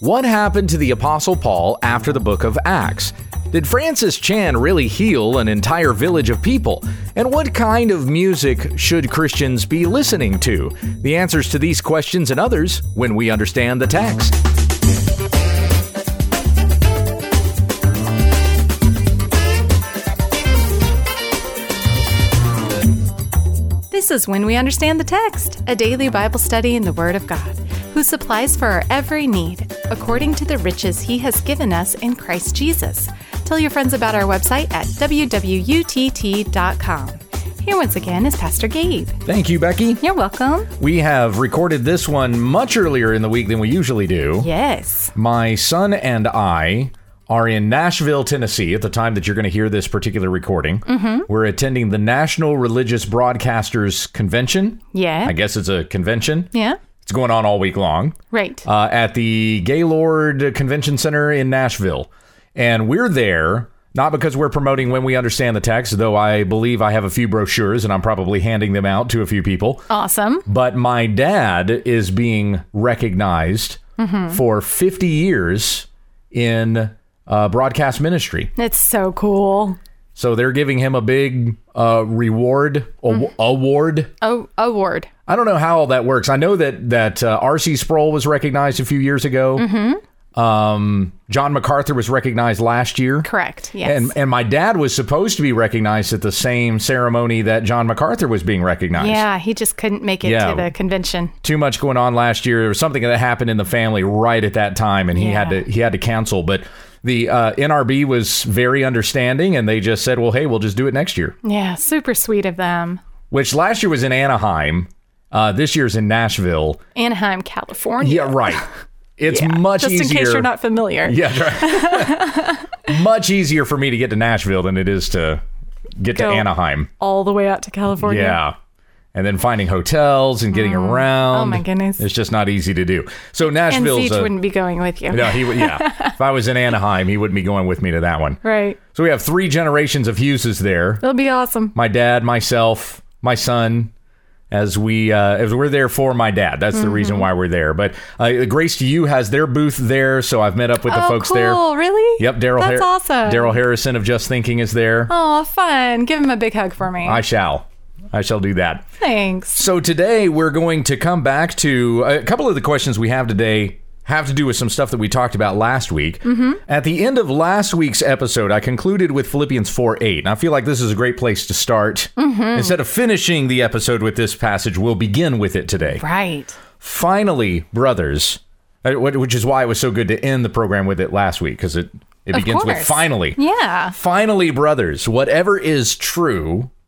What happened to the Apostle Paul after the book of Acts? Did Francis Chan really heal an entire village of people? And what kind of music should Christians be listening to? The answers to these questions and others when we understand the text. This is When We Understand the Text, a daily Bible study in the Word of God, who supplies for our every need according to the riches He has given us in Christ Jesus. Tell your friends about our website at wwutt.com. Here once again is Pastor Gabe. Thank you, Becky. You're welcome. We have recorded this one much earlier in the week than we usually do. Yes. My son and I are in Nashville, Tennessee at the time that you're going to hear this particular recording. Mm-hmm. We're attending the National Religious Broadcasters Convention. Yeah. I guess it's a convention. Yeah. It's going on all week long Right. uh, at the Gaylord Convention Center in Nashville. And we're there not because we're promoting when we understand the text, though I believe I have a few brochures and I'm probably handing them out to a few people. awesome. But my dad is being recognized for 50 years in uh, broadcast ministry. It's so cool. So they're giving him a big uh, reward aw- award. Oh, award. I don't know how all that works. I know that that uh, R.C. Sproul was recognized a few years ago. Um, John MacArthur was recognized last year. Correct. Yes. And and my dad was supposed to be recognized at the same ceremony that John MacArthur was being recognized. yeah, he just couldn't make it Yeah. to the convention. too much going on last year. There was something that happened in the family right at that time, and he had to he had to cancel. But the uh, NRB was very understanding, and they just said, "Well, hey, we'll just do it next year." Yeah, super sweet of them. Which last year was in Anaheim. Uh, this year's in Nashville. Anaheim, California. Yeah, right. It's Yeah, much Just easier. Just in case you're not familiar. Yeah, right. much easier for me to get to Nashville than it is to get Go. to Anaheim. All the way out to California. Yeah. And then finding hotels and getting around. Oh, my goodness. It's just not easy to do. So And Siege wouldn't be going with you. No, he would. Yeah, if I was in Anaheim, he wouldn't be going with me to that one. Right. So we have three generations of Hugheses there: It'll be awesome. my dad, myself, my son. As we uh, as we're there for my dad, that's the Mm-hmm. reason why we're there. But uh, Grace to you has their booth there, so I've met up with the oh, folks cool. there. Really? Yep, Darrell. That's Har- awesome. Darrell Harrison of Just Thinking is there. Oh, fun. Give him a big hug for me. I shall, I shall do that. Thanks. So today we're going to come back to a couple of the questions we have today have to do with some stuff that we talked about last week. Mm-hmm. At the end of last week's episode, I concluded with Philippians 4 8. And I feel like this is a great place to start. Instead of finishing the episode with this passage, we'll begin with it today. Right. Finally, brothers, uh, which is why it was so good to end the program with it last week, because it, it begins with finally. Yeah. Finally, brothers, whatever is true,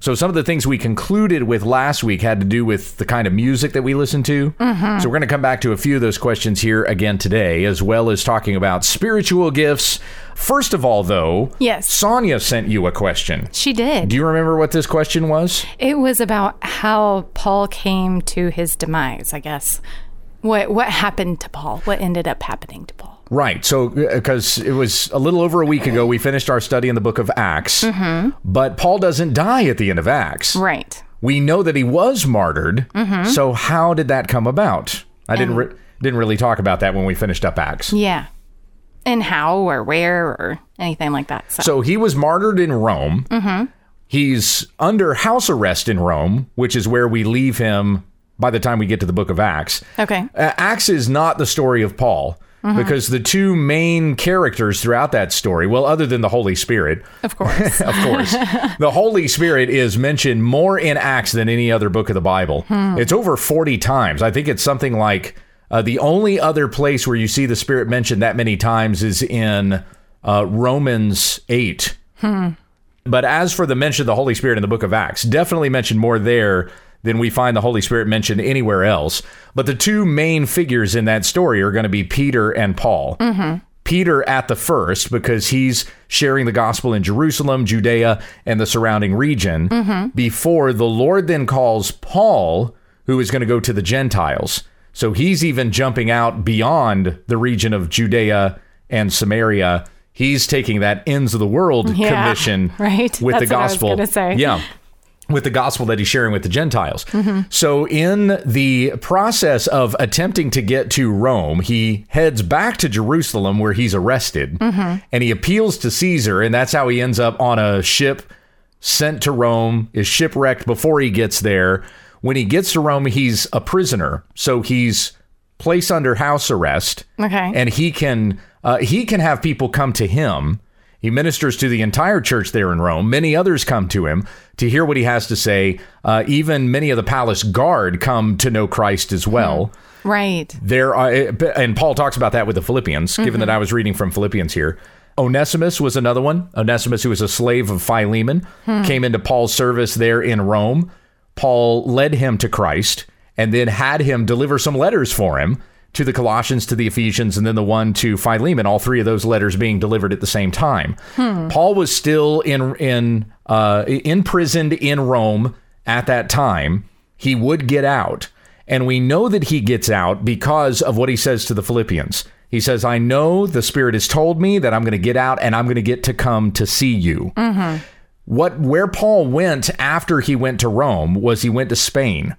So some of the things we concluded with last week had to do with the kind of music that we listen to. Mm-hmm. So we're going to come back to a few of those questions here again today, as well as talking about spiritual gifts. First of all, though, Yes. Sonia sent you a question. She did. Do you remember what this question was? It was about how Paul came to his demise, I guess. What what happened to Paul? What ended up happening to Paul? Right. So, uh, because it was a little over a week ago, we finished our study in the book of Acts, mm-hmm. but Paul doesn't die at the end of Acts. Right. We know that he was martyred. Mm-hmm. So, how did that come about? I didn't re- didn't really talk about that when we finished up Acts. Yeah. And how or where or anything like that. So, So he was martyred in Rome. Mm-hmm. He's under house arrest in Rome, which is where we leave him by the time we get to the book of Acts. okay. Uh, Acts is not the story of Paul. Because the two main characters throughout that story, well, other than the Holy Spirit, Of course. of course, the Holy Spirit is mentioned more in Acts than any other book of the Bible. It's over 40 times. I think it's something like uh, the only other place where you see the Spirit mentioned that many times is in uh, Romans 8. But as for the mention of the Holy Spirit in the book of Acts, definitely mentioned more there than we find the Holy Spirit mentioned anywhere else. But the two main figures in that story are going to be Peter and Paul. Mm-hmm. Peter at the first because he's sharing the gospel in Jerusalem, Judea, and the surrounding region. Mm-hmm. Before the Lord then calls Paul, who is going to go to the Gentiles. So he's even jumping out beyond the region of Judea and Samaria. He's taking that ends of the world Yeah, commission right. with the That's was gospel. Yeah with the gospel that he's sharing with the Gentiles. Mm-hmm. So, in the process of attempting to get to Rome, he heads back to Jerusalem where he's arrested Mm-hmm. and he appeals to Caesar. And that's how he ends up on a ship sent to Rome, is shipwrecked before he gets there. When he gets to Rome, he's a prisoner. So, he's placed under house arrest Okay. and he can uh, he can have people come to him. He ministers to the entire church there in Rome. Many others come to him to hear what he has to say. Uh, even many of the palace guard come to know Christ as mm-hmm. well. right. There are, eh, and Paul talks about that with the Philippians. Given that mm-hmm. I was reading from Philippians here, Onesimus was another one. Onesimus, who was a slave of Philemon, hmm. came into Paul's service there in Rome. Paul led him to Christ and then had him deliver some letters for him to the Colossians, to the Ephesians, and then the one to Philemon. All three of those letters being delivered at the same time. Paul was still in in uh, imprisoned in Rome at that time. He would get out, and we know that he gets out because of what he says to the Philippians. He says, "I know the Spirit has told me that I'm going to get out, and I'm going to get to come to see you." what where Paul went after he went to Rome was he went to Spain.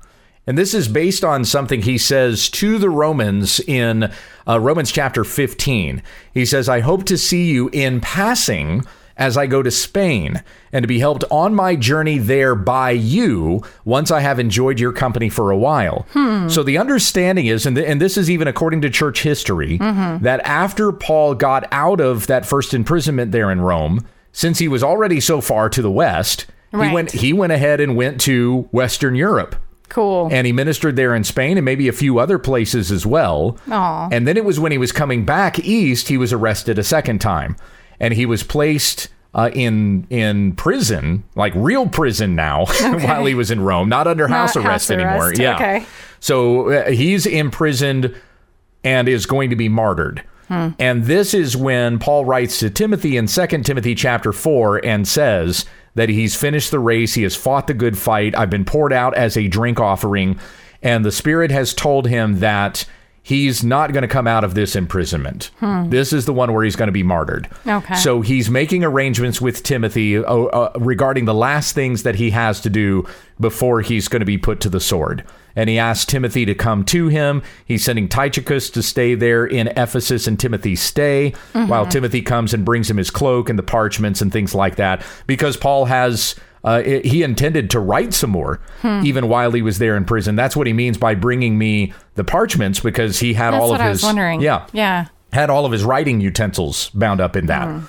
And this is based on something he says to the Romans in uh, Romans chapter 15. He says, I hope to see you in passing as I go to Spain and to be helped on my journey there by you once I have enjoyed your company for a while. So the understanding is, and, th- and this is even according to church history, that after Paul got out of that first imprisonment there in Rome, since he was already so far to the west, Right. he went he went ahead and went to Western Europe. Cool. And he ministered there in Spain and maybe a few other places as well. Aw. And then it was when he was coming back east, he was arrested a second time. And he was placed uh, in in prison, like real prison now, while he was in Rome, not under house arrest house anymore. arrest, Yeah. okay. So uh, he's imprisoned and is going to be martyred. And this is when Paul writes to Timothy in 2 Timothy chapter 4 and says that he's finished the race, he has fought the good fight, I've been poured out as a drink offering, and the Spirit has told him that he's not going to come out of this imprisonment. This is the one where he's going to be martyred. Okay. So he's making arrangements with Timothy uh, uh, regarding the last things that he has to do before he's going to be put to the sword. And he asks Timothy to come to him. He's sending Tychicus to stay there in Ephesus, and Timothy stay while Timothy comes and brings him his cloak and the parchments and things like that. Because Paul has. Uh, it- he intended to write some more even while he was there in prison. That's what he means by bringing me the parchments because he had That's all what of I his. was wondering. Yeah Yeah. had all of his writing utensils bound up in that. Hmm.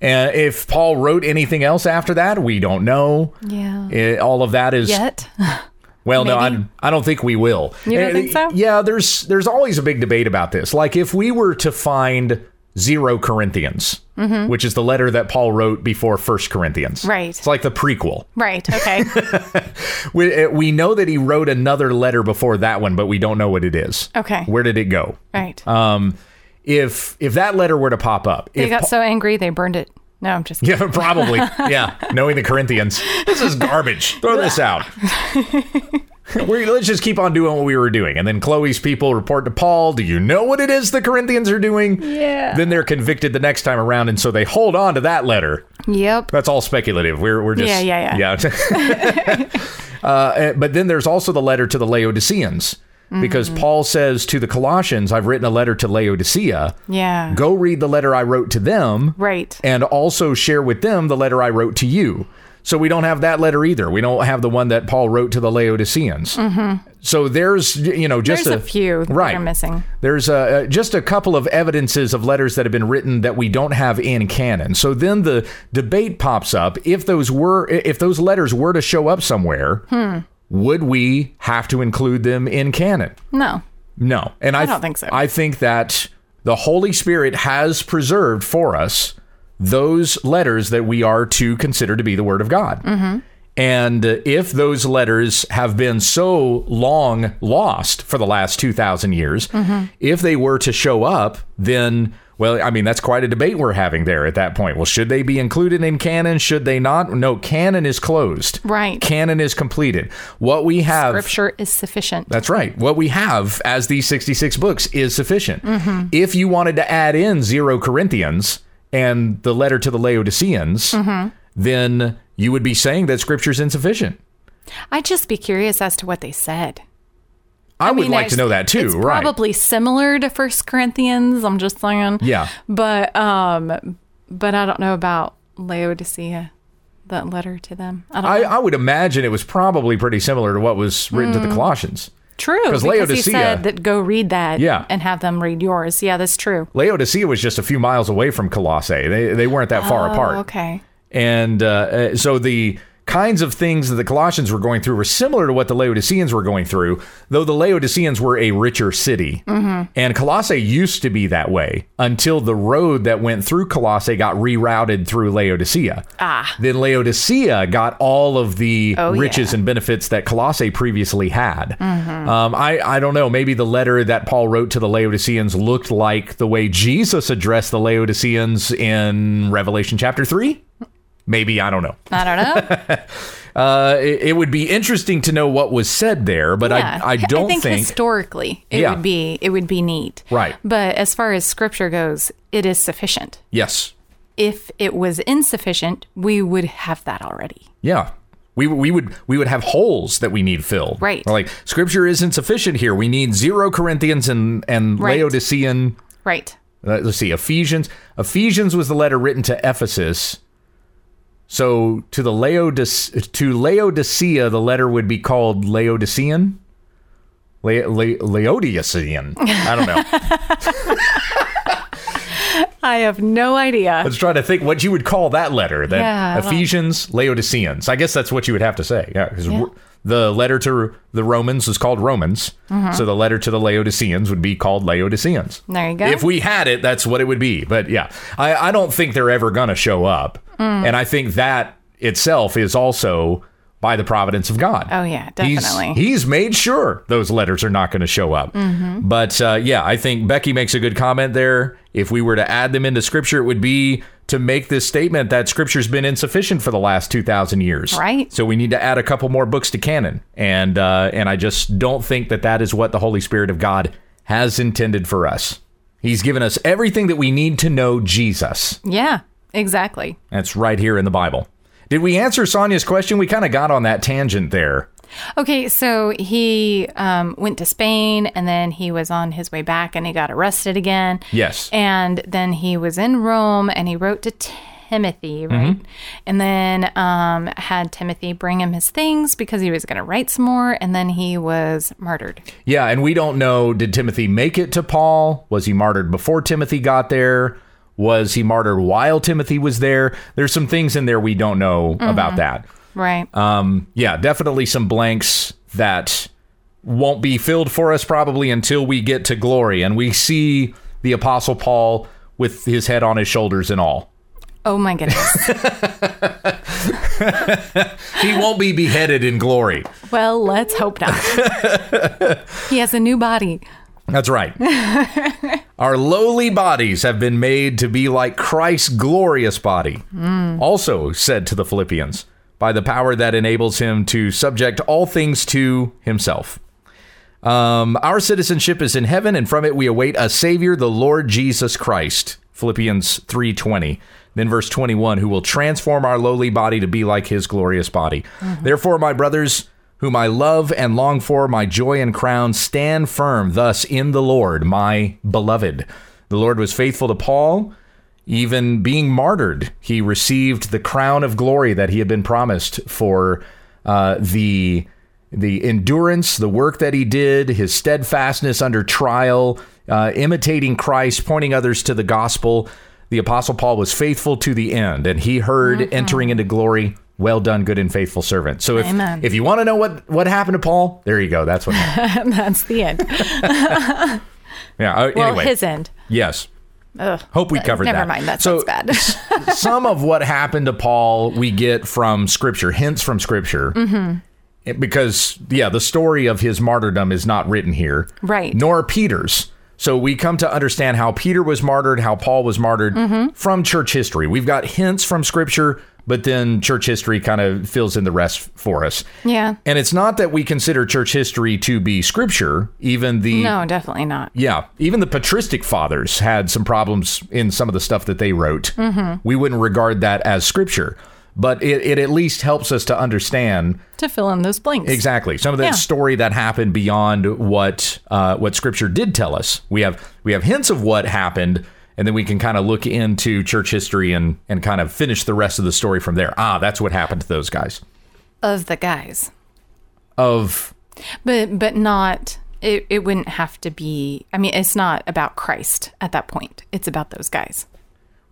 And if Paul wrote anything else after that, we don't know. Yeah. Eh, all of that is Yet. well, no, Maybe? I, I don't think we will. You don't Eh, think so? Yeah, there's there's always a big debate about this. Like if we were to find zero Corinthians, which is the letter that Paul wrote before First Corinthians, Mm-hmm. Right. It's like the prequel. right. Okay. We eh, we know that he wrote another letter before that one, but we don't know what it is. Okay. Where did it go? right. Um, if if that letter were to pop up, they got Pa- so angry they burned it. No, I'm just kidding. Yeah, probably. Yeah, knowing the Corinthians, this is garbage. Throw this out. we let's just keep on doing what we were doing, and then Chloe's people report to Paul. Do you know what it is the Corinthians are doing? Yeah. Then they're convicted the next time around, and so they hold on to that letter. Yep. That's all speculative. We're we're just Yeah, yeah, yeah. uh, but then there's also the letter to the Laodiceans. Because Mm-hmm. Paul says to the Colossians, I've written a letter to Laodicea. Yeah. Go read the letter I wrote to them Right. and also share with them the letter I wrote to you. So we don't have that letter either. We don't have the one that Paul wrote to the Laodiceans. Mm-hmm. So there's you know just There's a, few right. that are missing. There's uh, just a couple of evidences of letters that have been written that we don't have in canon. So then the debate pops up: if those were, if those letters were to show up somewhere, Hmm. Would we have to include them in canon? No. No, and I, don't think so. I think that the Holy Spirit has preserved for us those letters that we are to consider to be the Word of God. Mm-hmm. And if those letters have been so long lost for the last 2,000 years, Mm-hmm. if they were to show up, then Well, I mean, that's quite a debate we're having there at that point. Well, should they be included in canon? Should they not? No, canon is closed. Right. Canon is completed. What we have. Scripture is sufficient. That's right. What we have as these 66 books is sufficient. Mm-hmm. If you wanted to add in zero Corinthians and the letter to the Laodiceans, Mm-hmm. then you would be saying that scripture's insufficient. I'd just be curious as to what they said. I, would mean, like to know that too, It's right? probably similar to First Corinthians. I'm just saying. Yeah. But um, but I don't know about Laodicea, that letter to them. I I. I would imagine it was probably pretty similar to what was written to the Colossians. True, because Laodicea- said that go read that. Yeah. and have them read yours. Yeah, that's true. Laodicea was just a few miles away from Colossae. They, they weren't that far Oh, apart. okay. And uh, uh, so the kinds of things that the Colossians were going through were similar to what the Laodiceans were going through, though the Laodiceans were a richer city. And Colossae used to be that way until the road that went through Colossae got rerouted through Laodicea. Ah. Then Laodicea got all of the Oh, riches yeah. and benefits that Colossae previously had. Um, I, I don't know. Maybe the letter that Paul wrote to the Laodiceans looked like the way Jesus addressed the Laodiceans in Revelation chapter 3. Maybe, I don't know. I don't know. Uh, it, it would be interesting to know what was said there, but Yeah. I, I don't I think, think. historically it Yeah. would be it would be neat. Right. But as far as scripture goes, it is sufficient. yes. If it was insufficient, we would have that already. Yeah. We, we would we would have holes that we need filled. Right. Like scripture isn't sufficient here. We need zero Corinthians and and Right. Laodicean Right. Uh, let's see ephesians ephesians was the letter written to ephesus so to the Laodice- to laodicea the letter would be called laodicean La- La- laodicean i don't know I have no idea. let's try to think what you would call that letter that Yeah, I ephesians laodiceans i guess that's what you would have to say yeah because the letter to the romans is called romans Mm-hmm. so the letter to the laodiceans would be called laodiceans There you go. If we had it, that's what it would be. But yeah, I, I don't think they're ever going to show up. Mm. And I think that itself is also by the providence of God. Oh, yeah, He's- definitely. He's, made sure those letters are not going to show up. Mm-hmm. But uh, yeah, I think Becky makes a good comment there. If we were to add them into Scripture, it would be to make this statement that Scripture's been insufficient for the last 2,000 years. Right. So we need to add a couple more books to canon. And, uh, and I just don't think that that is what the Holy Spirit of God has intended for us. He's given us everything that we need to know Jesus. yeah, exactly. That's right here in the Bible. Did we answer Sonia's question? We kind of got on that tangent there. Okay, so he um, went to Spain and then he was on his way back and he got arrested again. Yes. And then he was in Rome and he wrote to Timothy, right? Mm-hmm. And then um, had Timothy bring him his things because he was going to write some more. And then he was murdered. Yeah, and we don't know did Timothy make it to Paul? Was he martyred before Timothy got there? Was he martyred while Timothy was there? There's some things in there we don't know about that. Right. Um, yeah, definitely some blanks that won't be filled for us probably until we get to glory and we see the apostle Paul with his head on his shoulders and all. oh my goodness. He won't be beheaded in glory. well, let's hope not. he has a new body. That's right. Our lowly bodies have been made to be like Christ's glorious body. Also said to the Philippians, by the power that enables him to subject all things to himself. Um, our citizenship is in heaven, and from it we await a Savior, the Lord Jesus Christ. Philippians 3:20. Then verse 21, who will transform our lowly body to be like his glorious body. Therefore, my brothers, whom I love and long for, my joy and crown, stand firm thus in the Lord, my beloved. The Lord was faithful to Paul, even being martyred, he received the crown of glory that he had been promised for uh, the the endurance, the work that he did, his steadfastness under trial, uh, imitating Christ, pointing others to the gospel. The apostle Paul was faithful to the end, and he heard entering into glory. Well done, good and faithful servant. So if Amen. if you want to know what what happened to Paul, there you go. That's what. happened. That's the end. Yeah. uh, Well, anyway, his end. yes. Ugh. Hope we covered Never that. Never mind. That so, sounds bad. some of what happened to Paul we get from Scripture, hints from Scripture. Mm-hmm. Because, yeah, the story of his martyrdom is not written here. Right. Nor Peter's. So we come to understand how Peter was martyred, how Paul was martyred from church history. We've got hints from scripture, but then church history kind of fills in the rest for us. Yeah. And it's not that we consider church history to be scripture. Even the No, definitely not. yeah, even the patristic fathers had some problems in some of the stuff that they wrote. We wouldn't regard that as scripture, but it, it at least helps us to understand To fill in those blanks. exactly some of that Yeah. story that happened beyond what uh, what scripture did tell us. We have we have hints of what happened. And then we can kind of look into church history and, and kind of finish the rest of the story from there. Ah, that's what happened to those guys. Of the guys. Of But but not it, it wouldn't have to be I mean, it's not about Christ at that point. It's about those guys.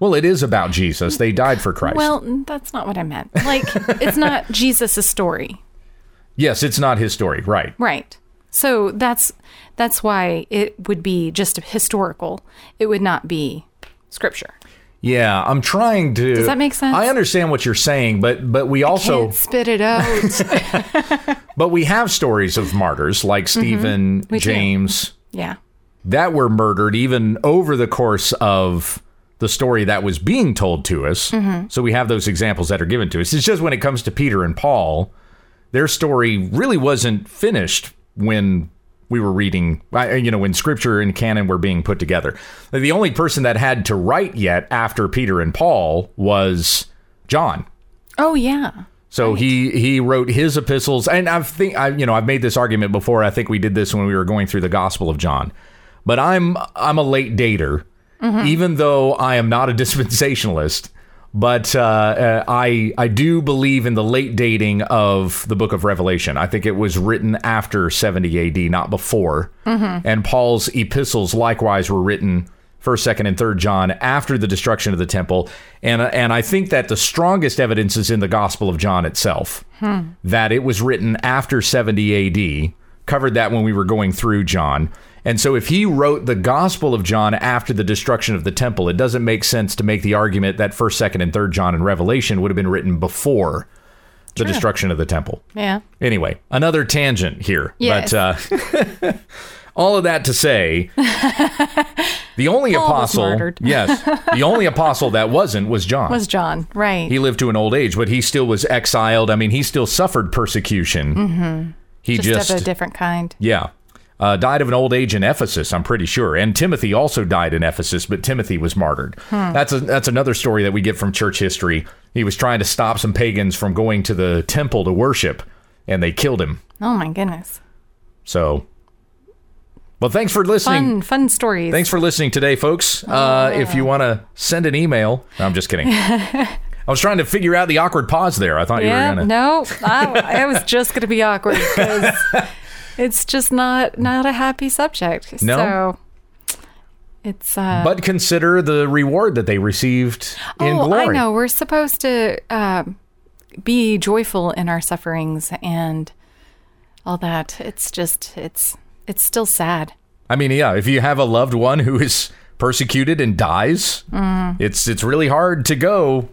well, it is about Jesus. They died for Christ. Well, that's not what I meant. Like it's not Jesus' story. yes, it's not his story, right? Right. So that's that's why it would be just historical. It would not be scripture. Yeah, I'm trying to. Does that make sense? I understand what you're saying, but but we also Can't spit it out. but we have stories of martyrs like Stephen, Mm-hmm. We do. James yeah. that were murdered even over the course of the story that was being told to us. Mm-hmm. So we have those examples that are given to us. It's just when it comes to Peter and Paul, their story really wasn't finished when we were reading, you know, when scripture and canon were being put together. The only person that had to write yet after Peter and Paul was John. Oh yeah. So he he wrote his epistles, and I think I you know I've made this argument before. I think we did this when we were going through the Gospel of John, but I'm I'm a late dater, mm-hmm. even though I am not a dispensationalist. But uh, uh, I I do believe in the late dating of the Book of Revelation. I think it was written after 70 A.D., not before. And Paul's epistles likewise were written first, second, and third John after the destruction of the temple, and and I think that the strongest evidence is in the Gospel of John itself, that it was written after 70 A.D. Covered that when we were going through John, and so if he wrote the Gospel of John after the destruction of the temple, it doesn't make sense to make the argument that first, second, and third John and Revelation would have been written before the destruction of the temple. Yeah. Anyway, another tangent here. Yes. But uh, all of that to say, the only Paul was apostle, yes, the only apostle that wasn't was John. Was John. Right. he lived to an old age, but he still was exiled. I mean, he still suffered persecution. Mm-hmm. He just, just, of a different kind. yeah. Uh, died of an old age in Ephesus, I'm pretty sure, and Timothy also died in Ephesus, but Timothy was martyred. That's a, that's another story that we get from church history. He was trying to stop some pagans from going to the temple to worship, and they killed him. Oh my goodness. So, well, thanks for listening. Fun fun stories. Thanks for listening today, folks. Uh, if you want to send an email, no, I'm just kidding. I was trying to figure out the awkward pause there. I thought Yeah. you were gonna. No, I, I was just going to be awkward because it's just not not a happy subject. No? So it's uh But consider the reward that they received in oh, glory. I know. We're supposed to um, be joyful in our sufferings and all that. It's just it's it's still sad. I mean, yeah, if you have a loved one who is persecuted and dies, Mm-hmm. it's it's really hard to go,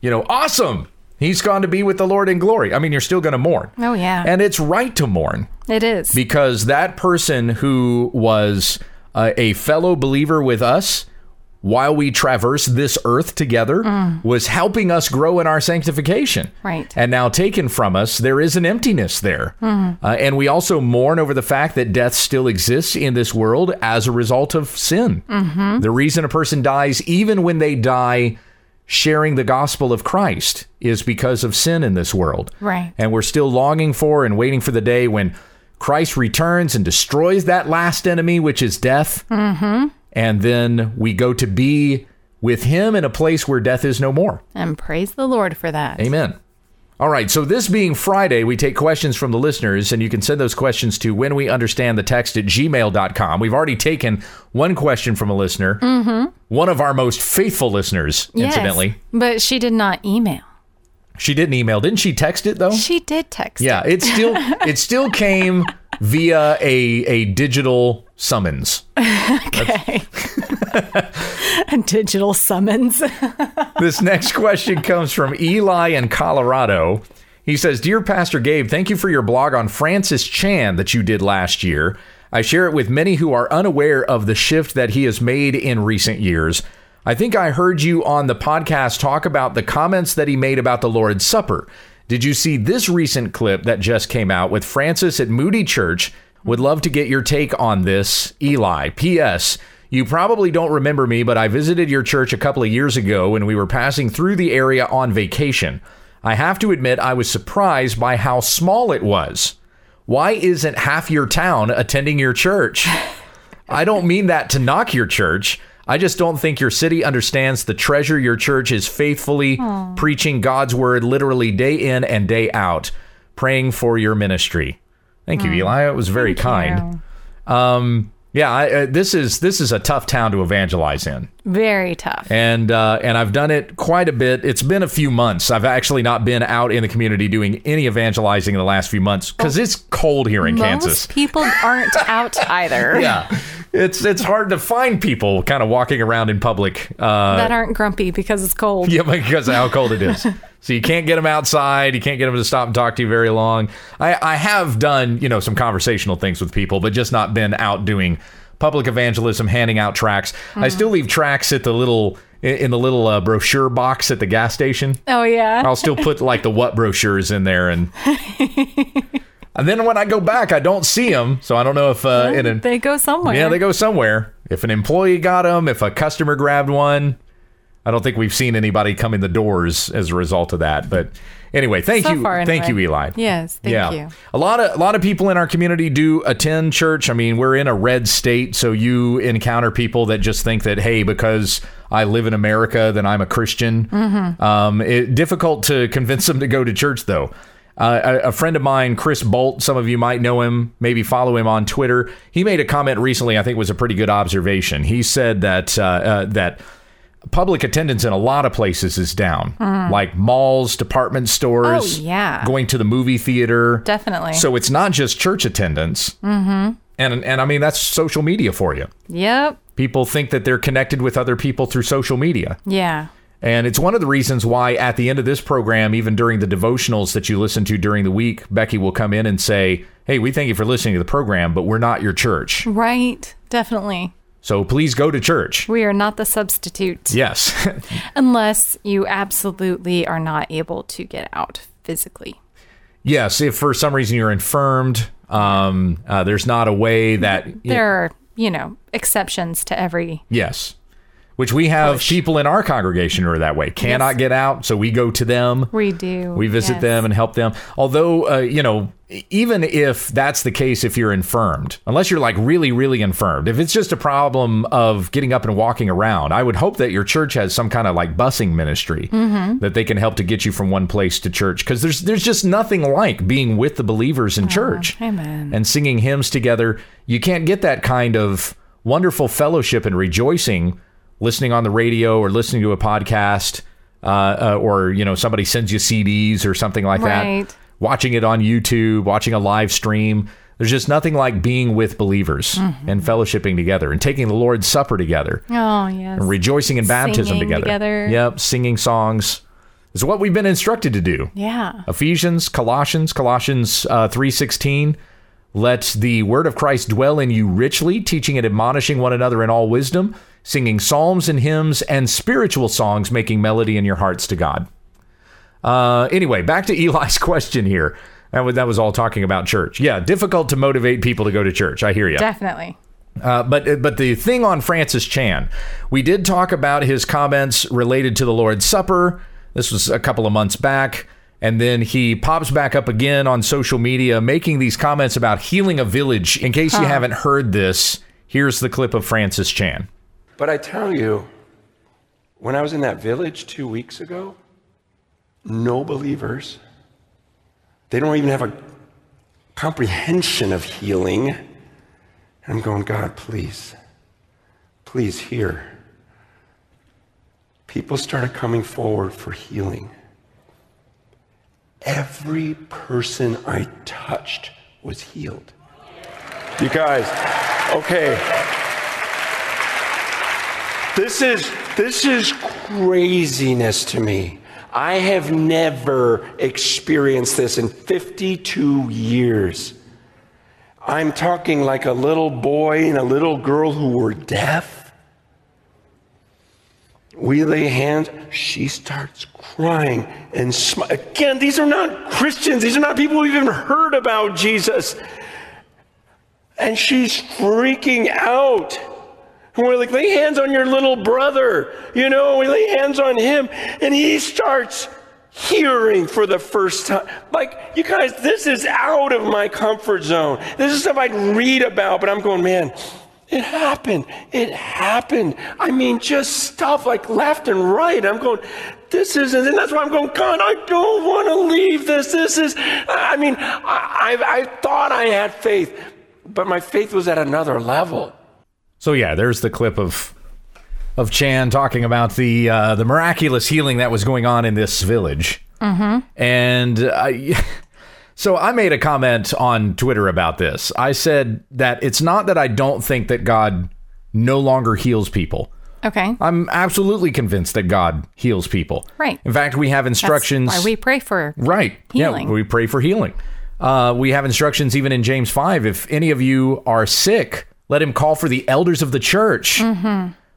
you know, awesome. He's gone to be with the Lord in glory. I mean, you're still going to mourn. Oh yeah. And it's right to mourn it is. because that person who was uh, a fellow believer with us while we traverse this earth together was helping us grow in our sanctification. Right. And now taken from us, there is an emptiness there. Uh, and we also mourn over the fact that death still exists in this world as a result of sin. The reason a person dies, even when they die sharing the gospel of Christ, is because of sin in this world. Right. And we're still longing for and waiting for the day when Christ returns and destroys that last enemy, which is death. Mm-hmm. And then we go to be with him in a place where death is no more. and praise the Lord for that. Amen. All right, so this being Friday, we take questions from the listeners, and you can send those questions to when we understand the text at gmail.com. We've already taken one question from a listener, mm-hmm. one of our most faithful listeners, Yes, incidentally. But she did not email. She didn't email. Didn't she text it, though? She did text. Yeah, it still it still came via a a digital summons. Okay. A digital summons. This next question comes from Eli in Colorado. He says, "Dear Pastor Gabe, thank you for your blog on Francis Chan that you did last year. I share it with many who are unaware of the shift that he has made in recent years. I think I heard you on the podcast talk about the comments that he made about the Lord's Supper. Did you see this recent clip that just came out with Francis at Moody Church? Would love to get your take on this. Eli. P.S. You probably don't remember me, but I visited your church a couple of years ago when we were passing through the area on vacation. I have to admit, I was surprised by how small it was. Why isn't half your town attending your church? I don't mean that to knock your church. I just don't think your city understands the treasure your church is faithfully preaching God's word literally day in and day out, praying for your ministry. Thank you, Eli. It was very kind. Um, yeah, I, uh, this is this is a tough town to evangelize in, Very tough. and uh, and I've done it quite a bit. It's been a few months. I've actually not been out in the community doing any evangelizing in the last few months because it's cold here in Most Kansas. people aren't out either. Yeah, it's it's hard to find people kind of walking around in public. Uh, That aren't grumpy because it's cold. yeah, because of how cold it is. So you can't get them outside. You can't get them to stop and talk to you very long. I, I have done, you know, some conversational things with people, but just not been out doing public evangelism, handing out tracks. I still leave tracks at the little in the little uh, brochure box at the gas station. Oh yeah. I'll still put like the what brochures in there, and and then when I go back, I don't see them. So I don't know if uh, in a, they go somewhere. yeah, they go somewhere. If an employee got them, if a customer grabbed one, I don't think we've seen anybody come in the doors as a result of that. But anyway, thank So you, far, thank you. Eli. Yes, thank yeah. you. A lot of a lot of people in our community do attend church. I mean, we're in a red state, so you encounter people that just think that hey, because I live in America, then I'm a Christian. Mm-hmm. Um, it, difficult to convince them to go to church, though. Uh, a, a friend of mine, Chris Bolt, some of you might know him, maybe follow him on Twitter. He made a comment recently. I think was a pretty good observation. He said that uh, uh, that public attendance in a lot of places is down, like malls, department stores, Oh, yeah. going to the movie theater. Definitely. So it's not just church attendance. Mm-hmm. And and I mean that's social media for you. Yep. People think that they're connected with other people through social media. Yeah. And it's one of the reasons why at the end of this program, even during the devotionals that you listen to during the week, Becky will come in and say, Hey, we thank you for listening to the program, but we're not your church. Right. Definitely. So please go to church. We are not the substitute Yes. unless you absolutely are not able to get out physically. yes. If for some reason you're infirmed, um, uh, there's not a way that. There are, you know, exceptions to every Yes. Which we have people in our congregation who are that way. Cannot get out, so we go to them. we do. We visit yes. them and help them. Although, uh, you know, even if that's the case, if you're infirmed, unless you're like really, really infirmed, if it's just a problem of getting up and walking around, I would hope that your church has some kind of like busing ministry that they can help to get you from one place to church. Because there's there's just nothing like being with the believers in church Amen. and singing hymns together. You can't get that kind of wonderful fellowship and rejoicing listening on the radio or listening to a podcast, uh, uh, or you know somebody sends you CDs or something like Right. that. Watching it on YouTube, watching a live stream. There's just nothing like being with believers Mm-hmm. and fellowshipping together and taking the Lord's Supper together Oh, yes. and rejoicing in baptism Singing together. together. Yep, singing songs is what we've been instructed to do. yeah. Ephesians, Colossians, Colossians uh, 3.16, let the word of Christ dwell in you richly, teaching and admonishing one another in all wisdom, singing psalms and hymns and spiritual songs, making melody in your hearts to God. Uh, anyway, back to Eli's question here. That was, that was all talking about church. Yeah, difficult to motivate people to go to church. I hear you. Definitely. Uh, but but the thing on Francis Chan, we did talk about his comments related to the Lord's Supper. This was a couple of months back, and then he pops back up again on social media, making these comments about healing a village. In case you haven't heard this, here's the clip of Francis Chan. But I tell you, when I was in that village two weeks ago, no believers. They don't even have a comprehension of healing. I'm going, God, please, please hear. People started coming forward for healing. Every person I touched was healed. You guys, okay. This is this is craziness to me. I have never experienced this in 52 years. I'm talking like a little boy and a little girl who were deaf. We lay hands, she starts crying and sm- again, these are not Christians. These are not people who've even heard about Jesus. And she's freaking out. And we're like, lay hands on your little brother. You know, we lay hands on him, and he starts hearing for the first time. Like, you guys, this is out of my comfort zone. This is stuff I'd read about, but I'm going, man, it happened. It happened. I mean, just stuff like left and right. I'm going, this isn't, and that's why I'm going, God, I don't want to leave this. This is, I mean, I, I, I thought I had faith, but my faith was at another level. So yeah, there's the clip of of Chan talking about the uh, the miraculous healing that was going on in this village. Mm-hmm. And I, so I made a comment on Twitter about this. I said that it's not that I don't think that God no longer heals people. Okay. I'm absolutely convinced that God heals people. Right. In fact, we have instructions. That's why we pray for Right. Healing. Yeah, we pray for healing. Uh, we have instructions even in James 5. If any of you are sick, let him call for the elders of the church,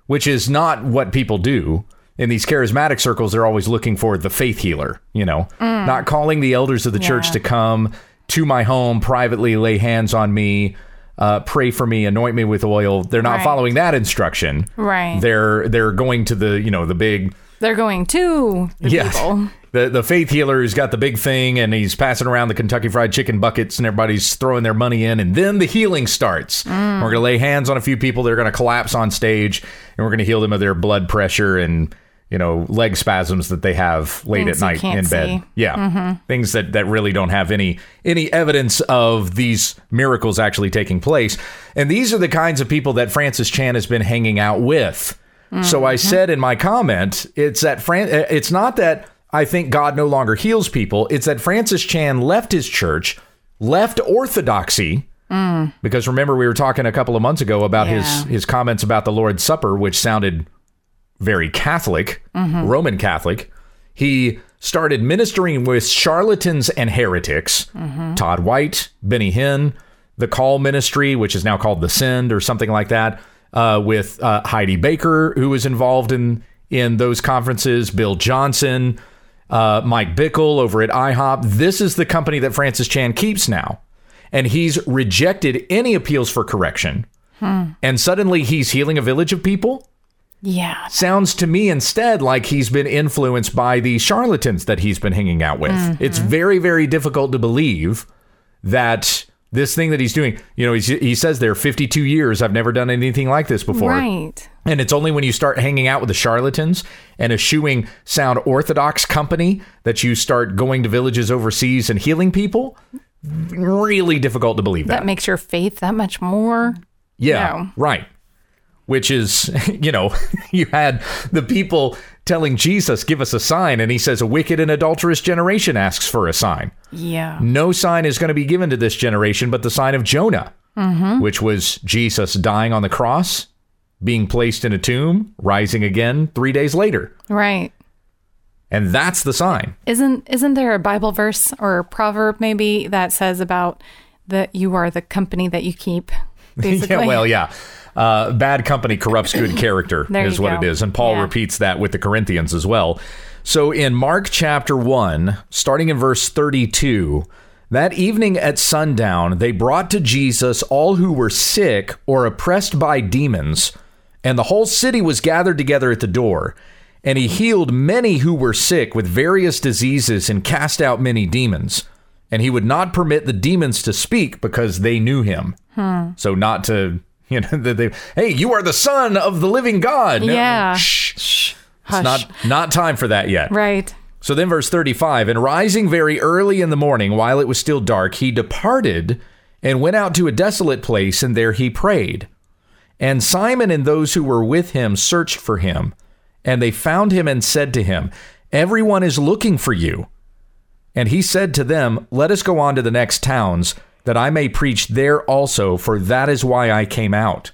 which is not what people do. In these charismatic circles, they're always looking for the faith healer, you know, not calling the elders of the church to come to my home, privately lay hands on me, uh, pray for me, anoint me with oil. They're not Right. following that instruction. Right. They're they're going to the, you know, the big They're going to the people. The the faith healer who's got the big thing and he's passing around the Kentucky Fried Chicken buckets and everybody's throwing their money in and then the healing starts. Mm. We're gonna lay hands on a few people. They're gonna collapse on stage and we're gonna heal them of their blood pressure and you know leg spasms that they have late Things at night in bed. see. Mm-hmm. Yeah, things that that really don't have any any evidence of these miracles actually taking place. And these are the kinds of people that Francis Chan has been hanging out with. So Mm-hmm. I said in my comment, it's that Fran- uh, it's not that I think God no longer heals people. It's that Francis Chan left his church, left orthodoxy. Because remember, we were talking a couple of months ago about his Mm. His comments about the Lord's Supper, which sounded very Catholic, Mm-hmm. Roman Catholic. He started ministering with charlatans and heretics. Mm-hmm. Todd White, Benny Hinn, the Call Ministry, which is now called the Send or something like that, uh, with uh, Heidi Baker, who was involved in in those conferences. Bill Johnson, uh, Mike Bickle over at IHOP. This is the company that Francis Chan keeps now, and he's rejected any appeals for correction. And suddenly he's healing a village of people Yeah. sounds to me instead like he's been influenced by the charlatans that he's been hanging out with. It's very, very difficult to believe that this thing that he's doing, you know, he's, he says there 52 years, I've never done anything like this before. Right. And it's only when you start hanging out with the charlatans and eschewing sound orthodox company that you start going to villages overseas and healing people. Really difficult to believe that. That makes your faith that much more. Yeah, No. right. Which is, you know, you had the people telling Jesus, give us a sign. And he says, a wicked and adulterous generation asks for a sign. Yeah. No sign is going to be given to this generation but the sign of Jonah, mm-hmm. which was Jesus dying on the cross, being placed in a tomb, rising again three days later. Right. And that's the sign. Isn't isn't there a Bible verse or a proverb maybe that says about that you are the company that you keep? Basically. Yeah, well, yeah. Uh, bad company corrupts good character is what go. it is. And Paul Yeah. repeats that with the Corinthians as well. So in Mark chapter 1, starting in verse 32, that evening at sundown, they brought to Jesus all who were sick or oppressed by demons, and the whole city was gathered together at the door. And he healed many who were sick with various diseases and cast out many demons. And he would not permit the demons to speak because they knew him. Hmm. So not to you know that they hey you are the son of the living God. No, Yeah. shh. Hush. It's not not time for that yet. Right. So then verse 35 and rising very early in the morning while it was still dark he departed and went out to a desolate place and there he prayed. And Simon and those who were with him searched for him and they found him and said to him everyone is looking for you. And he said to them, Let us go on to the next towns, that I may preach there also, for that is why I came out.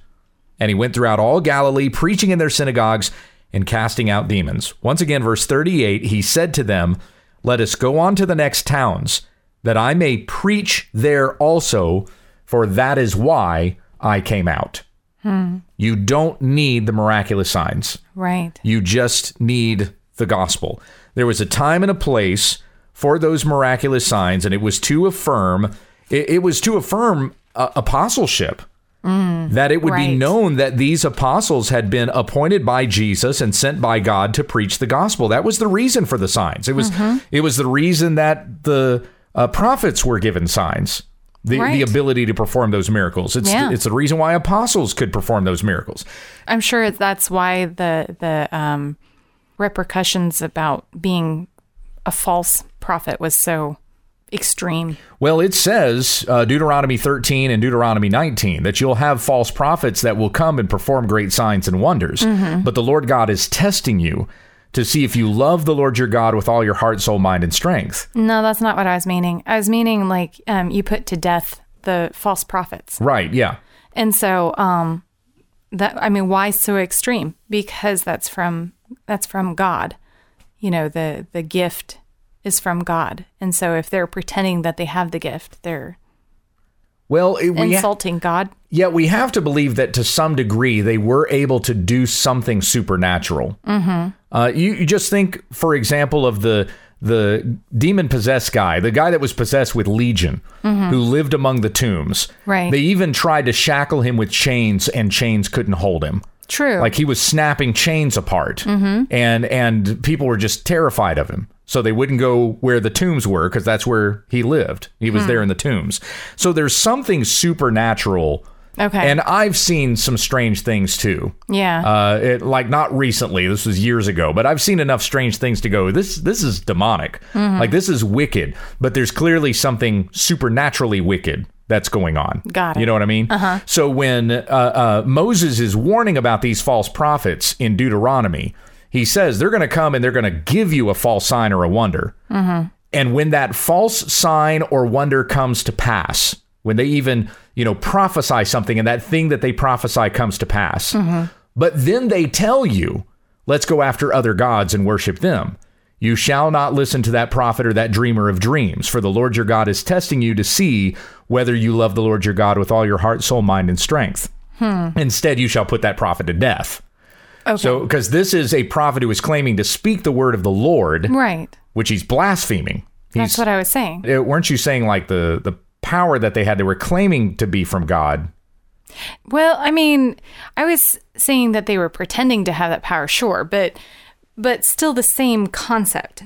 And he went throughout all Galilee, preaching in their synagogues and casting out demons. Once again, verse 38, he said to them, Let us go on to the next towns, that I may preach there also, for that is why I came out. Hmm. You don't need the miraculous signs. Right. You just need the gospel. There was a time and a place for those miraculous signs, and it was to affirm. It, it was to affirm uh, apostleship. that it would be known that these apostles had been appointed by Jesus and sent by God to preach the gospel. That was the reason for the signs. It was it was the reason that the uh, prophets were given signs. The, the ability to perform those miracles. It's Yeah. it's the reason why apostles could perform those miracles. I'm sure that's why the the um, repercussions about being a false prophet was so extreme. Well, it says uh, Deuteronomy 13 and Deuteronomy 19 that you'll have false prophets that will come and perform great signs and wonders. But the Lord God is testing you to see if you love the Lord your God with all your heart, soul, mind, and strength. No, that's not what I was meaning. I was meaning like um, you put to death the false prophets. Right, yeah. And so um that I mean why so extreme? Because that's from that's from God. You know, the the gift is from God. And so if they're pretending that they have the gift, they're Well, it- we ha- insulting God. yeah, we have to believe that to some degree they were able to do something supernatural. Mm-hmm. Uh, you, you just think, for example, of the the demon possessed guy, the guy that was possessed with legion, who lived among the tombs. Right. They even tried to shackle him with chains, and chains couldn't hold him. True. Like he was snapping chains apart, Mm-hmm. and and people were just terrified of him. So they wouldn't go where the tombs were because that's where he lived. He Hmm. was there in the tombs. So there's something supernatural. Okay. And I've seen some strange things too. yeah. Uh, it, like not recently. This was years ago, but I've seen enough strange things to go. This this is demonic. Mm-hmm. Like this is wicked. But there's clearly something supernaturally wicked that's going on. Got it. You know what I mean? Uh-huh. So when uh, uh, Moses is warning about these false prophets in Deuteronomy, he says they're going to come and they're going to give you a false sign or a wonder. And when that false sign or wonder comes to pass, when they even, you know, prophesy something and that thing that they prophesy comes to pass, but then they tell you, let's go after other gods and worship them. You shall not listen to that prophet or that dreamer of dreams, for the Lord your God is testing you to see whether you love the Lord your God with all your heart, soul, mind, and strength. Instead, you shall put that prophet to death. okay. So, because this is a prophet who is claiming to speak the word of the Lord, right. which he's blaspheming. That's what I was saying. uh, weren't you saying like the the power that they had they were claiming to be from God? Well, I mean, I was saying that they were pretending to have that power, sure, but but still the same concept.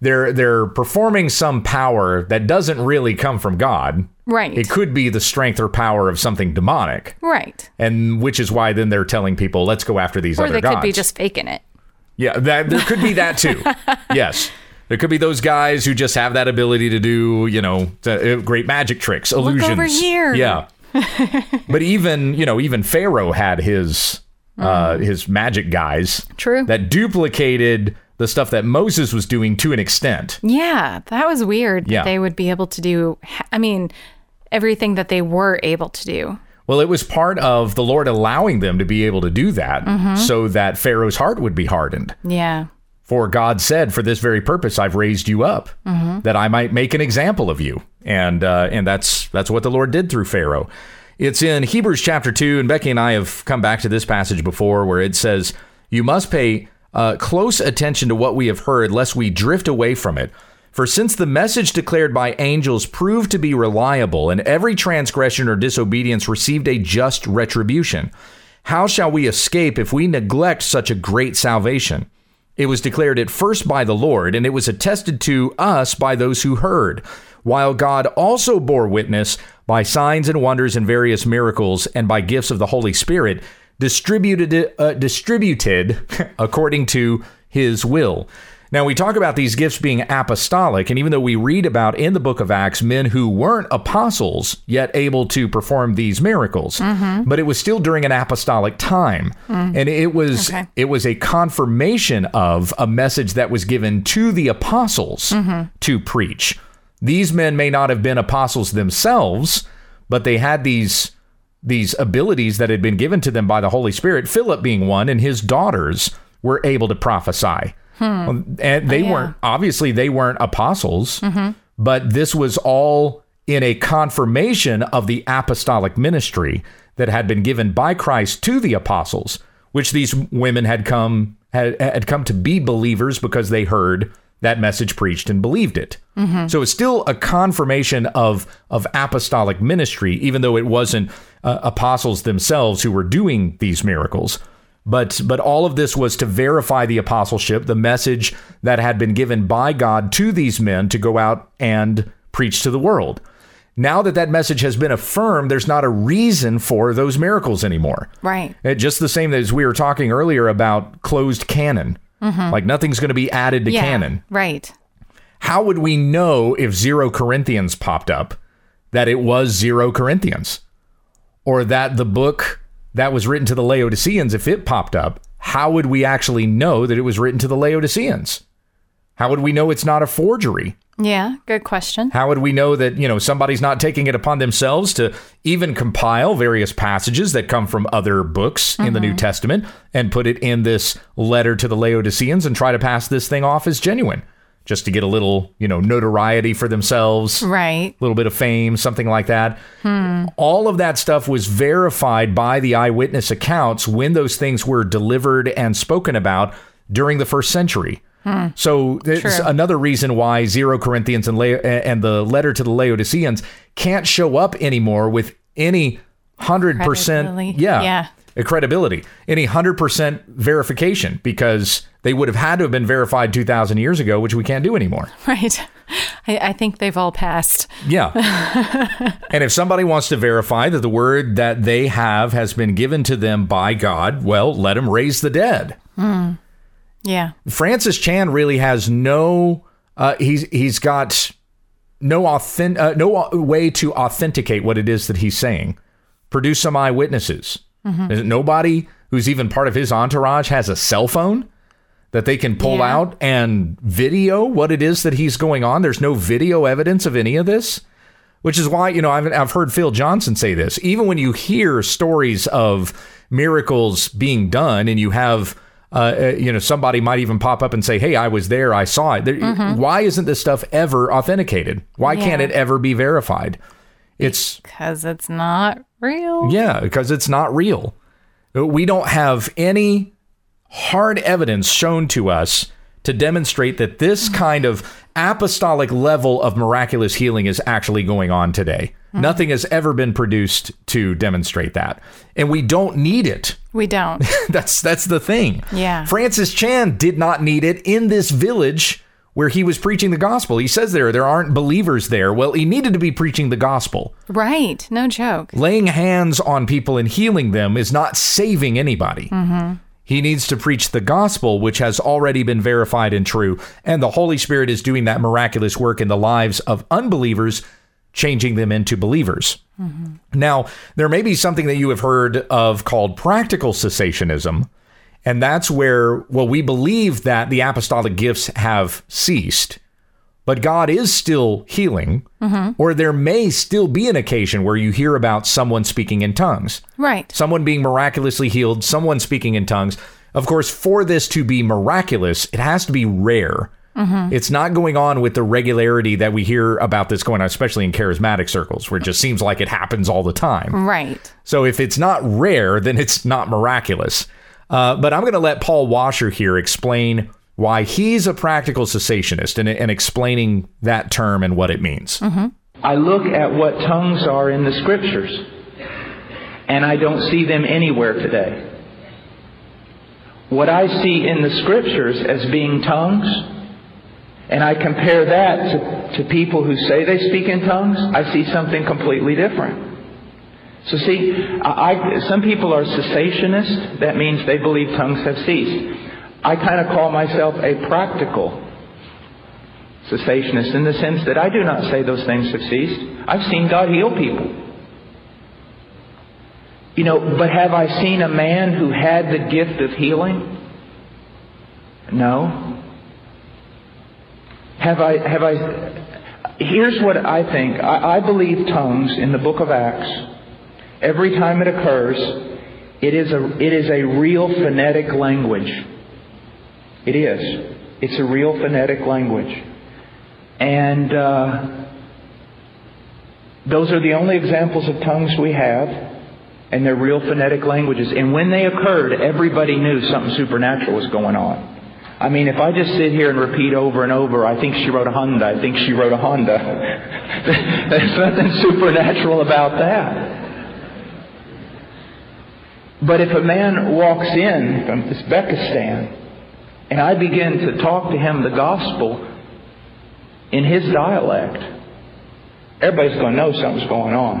They're they're performing some power that doesn't really come from God. Right. It could be the strength or power of something demonic, right. and which is why then they're telling people, "Let's go after these Or other they gods." could be just faking it. yeah, that there could be that too. yes. There could be those guys who just have that ability to do, you know, uh, great magic tricks, illusions. over here. Yeah. but even, you know, even Pharaoh had his uh his magic guys. True. that duplicated the stuff that Moses was doing to an extent. Yeah, that was weird. that Yeah. They would be able to do, I mean, everything that they were able to do. Well, it was part of the Lord allowing them to be able to do that Mm-hmm. so that Pharaoh's heart would be hardened. Yeah. For God said, "For this very purpose I've raised you up, that I might make an example of you." And uh, and that's that's what the Lord did through Pharaoh. It's in Hebrews chapter two, and Becky and I have come back to this passage before, where it says, "You must pay uh, close attention to what we have heard, lest we drift away from it." For since the message declared by angels proved to be reliable, and every transgression or disobedience received a just retribution, how shall we escape if we neglect such a great salvation? It was declared at first by the Lord, and it was attested to us by those who heard, while God also bore witness by signs and wonders and various miracles, and by gifts of the Holy Spirit, distributed uh, distributed according to His will. Now we talk about these gifts being apostolic, and even though we read about in the book of Acts men who weren't apostles yet able to perform these miracles, mm-hmm. but it was still during an apostolic time, mm. and it was Okay. it was a confirmation of a message that was given to the apostles mm-hmm. to preach. These men may not have been apostles themselves, but they had these these abilities that had been given to them by the Holy Spirit. Philip being one, and his daughters were able to prophesy. Hmm. And they oh, yeah. weren't obviously they weren't apostles, mm-hmm. but this was all in a confirmation of the apostolic ministry that had been given by Christ to the apostles, which these women had come had, had come to be believers because they heard that message preached and believed it. Mm-hmm. So it's still a confirmation of of apostolic ministry, even though it wasn't uh, apostles themselves who were doing these miracles. But but all of this was to verify the apostleship, the message that had been given by God to these men to go out and preach to the world. Now that that message has been affirmed, there's not a reason for those miracles anymore. Right. Uh, Just the same as we were talking earlier about closed canon. Like nothing's going to be added to Yeah. canon. Right. How would we know if zero Corinthians popped up that it was zero Corinthians? Or that the book that was written to the Laodiceans, if it popped up, how would we actually know that it was written to the Laodiceans? How would we know it's not a forgery? Yeah. Good question. How would we know that, you know, somebody's not taking it upon themselves to even compile various passages that come from other books in the New mm-hmm. Testament and put it in this letter to the Laodiceans and try to pass this thing off as genuine just to get a little, you know, notoriety for themselves, Right. a little bit of fame, something like that. All of that stuff was verified by the eyewitness accounts when those things were delivered and spoken about during the first century. So it's another reason why Zero Corinthians and La- and the letter to the Laodiceans can't show up anymore with any hundred percent, yeah, Yeah. credibility, any hundred percent verification, because they would have had to have been verified two thousand years ago, which we can't do anymore. Right. I, I think they've all passed. Yeah. and if somebody wants to verify that the word that they have has been given to them by God, well, let them raise the dead. Yeah. Francis Chan really has no uh, he's he's got no authentic uh, no way to authenticate what it is that he's saying. Produce some eyewitnesses. Is it Nobody who's even part of his entourage has a cell phone that they can pull Yeah. out and video what it is that he's going on. There's no video evidence of any of this, which is why you know I've I've heard Phil Johnson say this. Even when you hear stories of miracles being done, and you have uh, uh, you know, somebody might even pop up and say, "Hey, I was there. I saw it." There, Why isn't this stuff ever authenticated? Why can't it ever be verified? It's Because it's not real. yeah, because it's not real. We don't have any hard evidence shown to us to demonstrate that this mm-hmm. kind of apostolic level of miraculous healing is actually going on today. Mm-hmm. Nothing has ever been produced to demonstrate that. And we don't need it. We don't. That's that's the thing. Yeah. Francis Chan did not need it in this village where he was preaching the gospel. He says there there aren't believers there. Well, he needed to be preaching the gospel. right. No joke. Laying hands on people and healing them is not saving anybody. Mm-hmm. He needs to preach the gospel, which has already been verified and true. And the Holy Spirit is doing that miraculous work in the lives of unbelievers, changing them into believers. Mm-hmm. Now, there may be something that you have heard of called practical cessationism. And that's where, well, we believe that the apostolic gifts have ceased, but God is still healing, or there may still be an occasion where you hear about someone speaking in tongues, Right. someone being miraculously healed, someone speaking in tongues. Of course, for this to be miraculous, it has to be rare. It's not going on with the regularity that we hear about this going on, especially in charismatic circles, where it just seems like it happens all the time. Right. So if it's not rare, then it's not miraculous. Uh, but I'm going to let Paul Washer here explain why he's a practical cessationist and, and explaining that term and what it means. I look at what tongues are in the scriptures, and I don't see them anywhere today. What I see in the scriptures as being tongues, and I compare that to, to people who say they speak in tongues, I see something completely different. So see, I, I- some people are cessationists. That means they believe tongues have ceased. I kind of call myself a practical cessationist in the sense that I do not say those things have ceased. I've seen God heal people. You know, but have I seen a man who had the gift of healing? No. Have I, have I, here's what I think. I, I believe tongues in the book of Acts, every time it occurs, it is a, it is a real phonetic language. It is. It's a real phonetic language. And uh, Those are the only examples of tongues we have, and they're real phonetic languages. And when they occurred, everybody knew something supernatural was going on. I mean, if I just sit here and repeat over and over, I think she wrote a Honda, I think she wrote a Honda. There's nothing supernatural about that. But if a man walks in from Uzbekistan and I begin to talk to him the gospel in his dialect, everybody's going to know something's going on.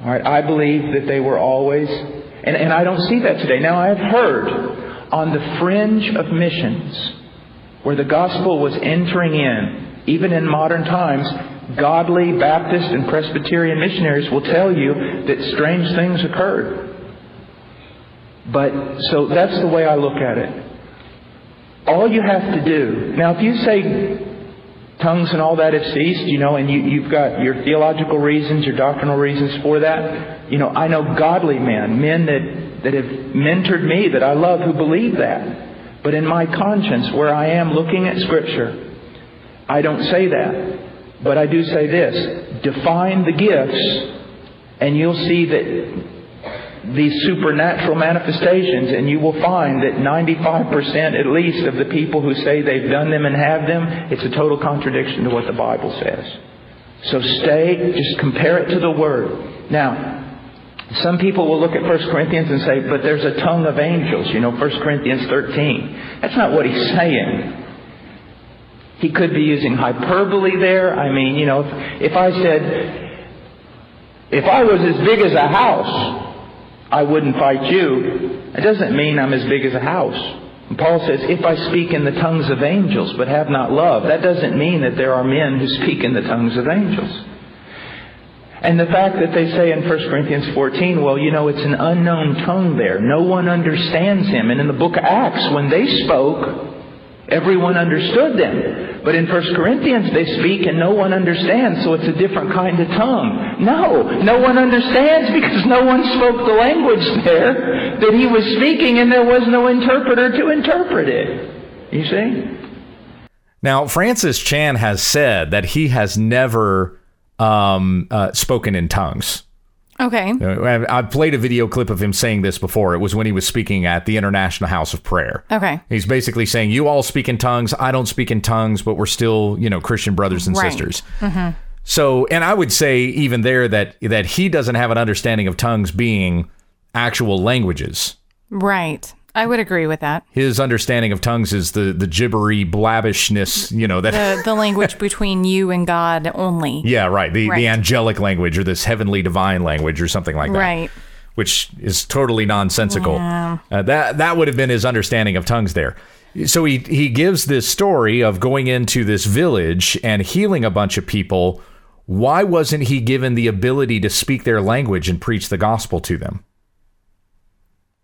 All right, I believe that they were always, and, and I don't see that today. Now, I have heard on the fringe of missions where the gospel was entering in, even in modern times, godly Baptist and Presbyterian missionaries will tell you that strange things occurred. But, so that's the way I look at it. All you have to do, now if you say tongues and all that have ceased, you know, and you, you've got your theological reasons, your doctrinal reasons for that, you know, I know godly men, men that, that have mentored me that I love who believe that. But in my conscience, where I am looking at Scripture, I don't say that. But I do say this define the gifts, and you'll see that these supernatural manifestations, and you will find that 95% at least of the people who say they've done them and have them, it's a total contradiction to what the Bible says. So stay, just compare it to the Word. Now, some people will look at 1 Corinthians and say, but there's a tongue of angels, you know, 1 Corinthians 13. That's not what he's saying. He could be using hyperbole there. I mean, you know, if, I said, if I was as big as a house, I wouldn't fight you. It doesn't mean I'm as big as a house. And Paul says, if I speak in the tongues of angels but have not love, that doesn't mean that there are men who speak in the tongues of angels. And the fact that they say in 1 Corinthians 14, well, you know, it's an unknown tongue there. No one understands him. And in the book of Acts, when they spoke, everyone understood them. But in 1 Corinthians, they speak and no one understands, so it's a different kind of tongue. No, no one understands because no one spoke the language there that he was speaking and there was no interpreter to interpret it. You see? Now, Francis Chan has said that he has never um, uh, spoken in tongues. Okay. I've played a video clip of him saying this before. It was when he was speaking at the International House of Prayer. Okay. He's basically saying, You all speak in tongues. I don't speak in tongues, but we're still, you know, Christian brothers and Right. sisters. Mm-hmm. So, and I would say even there that that he doesn't have an understanding of tongues being actual languages. Right. I would agree with that. His understanding of tongues is the the gibbery blabbishness, you know, that The the language between you and God only. Yeah, right. The Right. the angelic language or this heavenly divine language or something like that. Right. Which is totally nonsensical. Yeah. Uh, that that would have been his understanding of tongues there. So he he gives this story of going into this village and healing a bunch of people. Why wasn't he given the ability to speak their language and preach the gospel to them?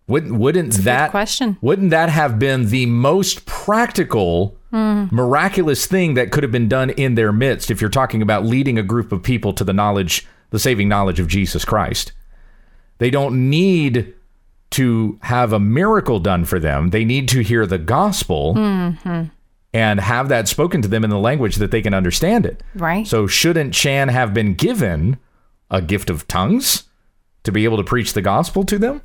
Wouldn't wouldn't that question. Wouldn't that have been the most practical, miraculous thing that could have been done in their midst if you're talking about leading a group of people to the knowledge, the saving knowledge of Jesus Christ? They don't need to have a miracle done for them. They need to hear the gospel and have that spoken to them in the language that they can understand it. Right. So, shouldn't Chan have been given a gift of tongues to be able to preach the gospel to them?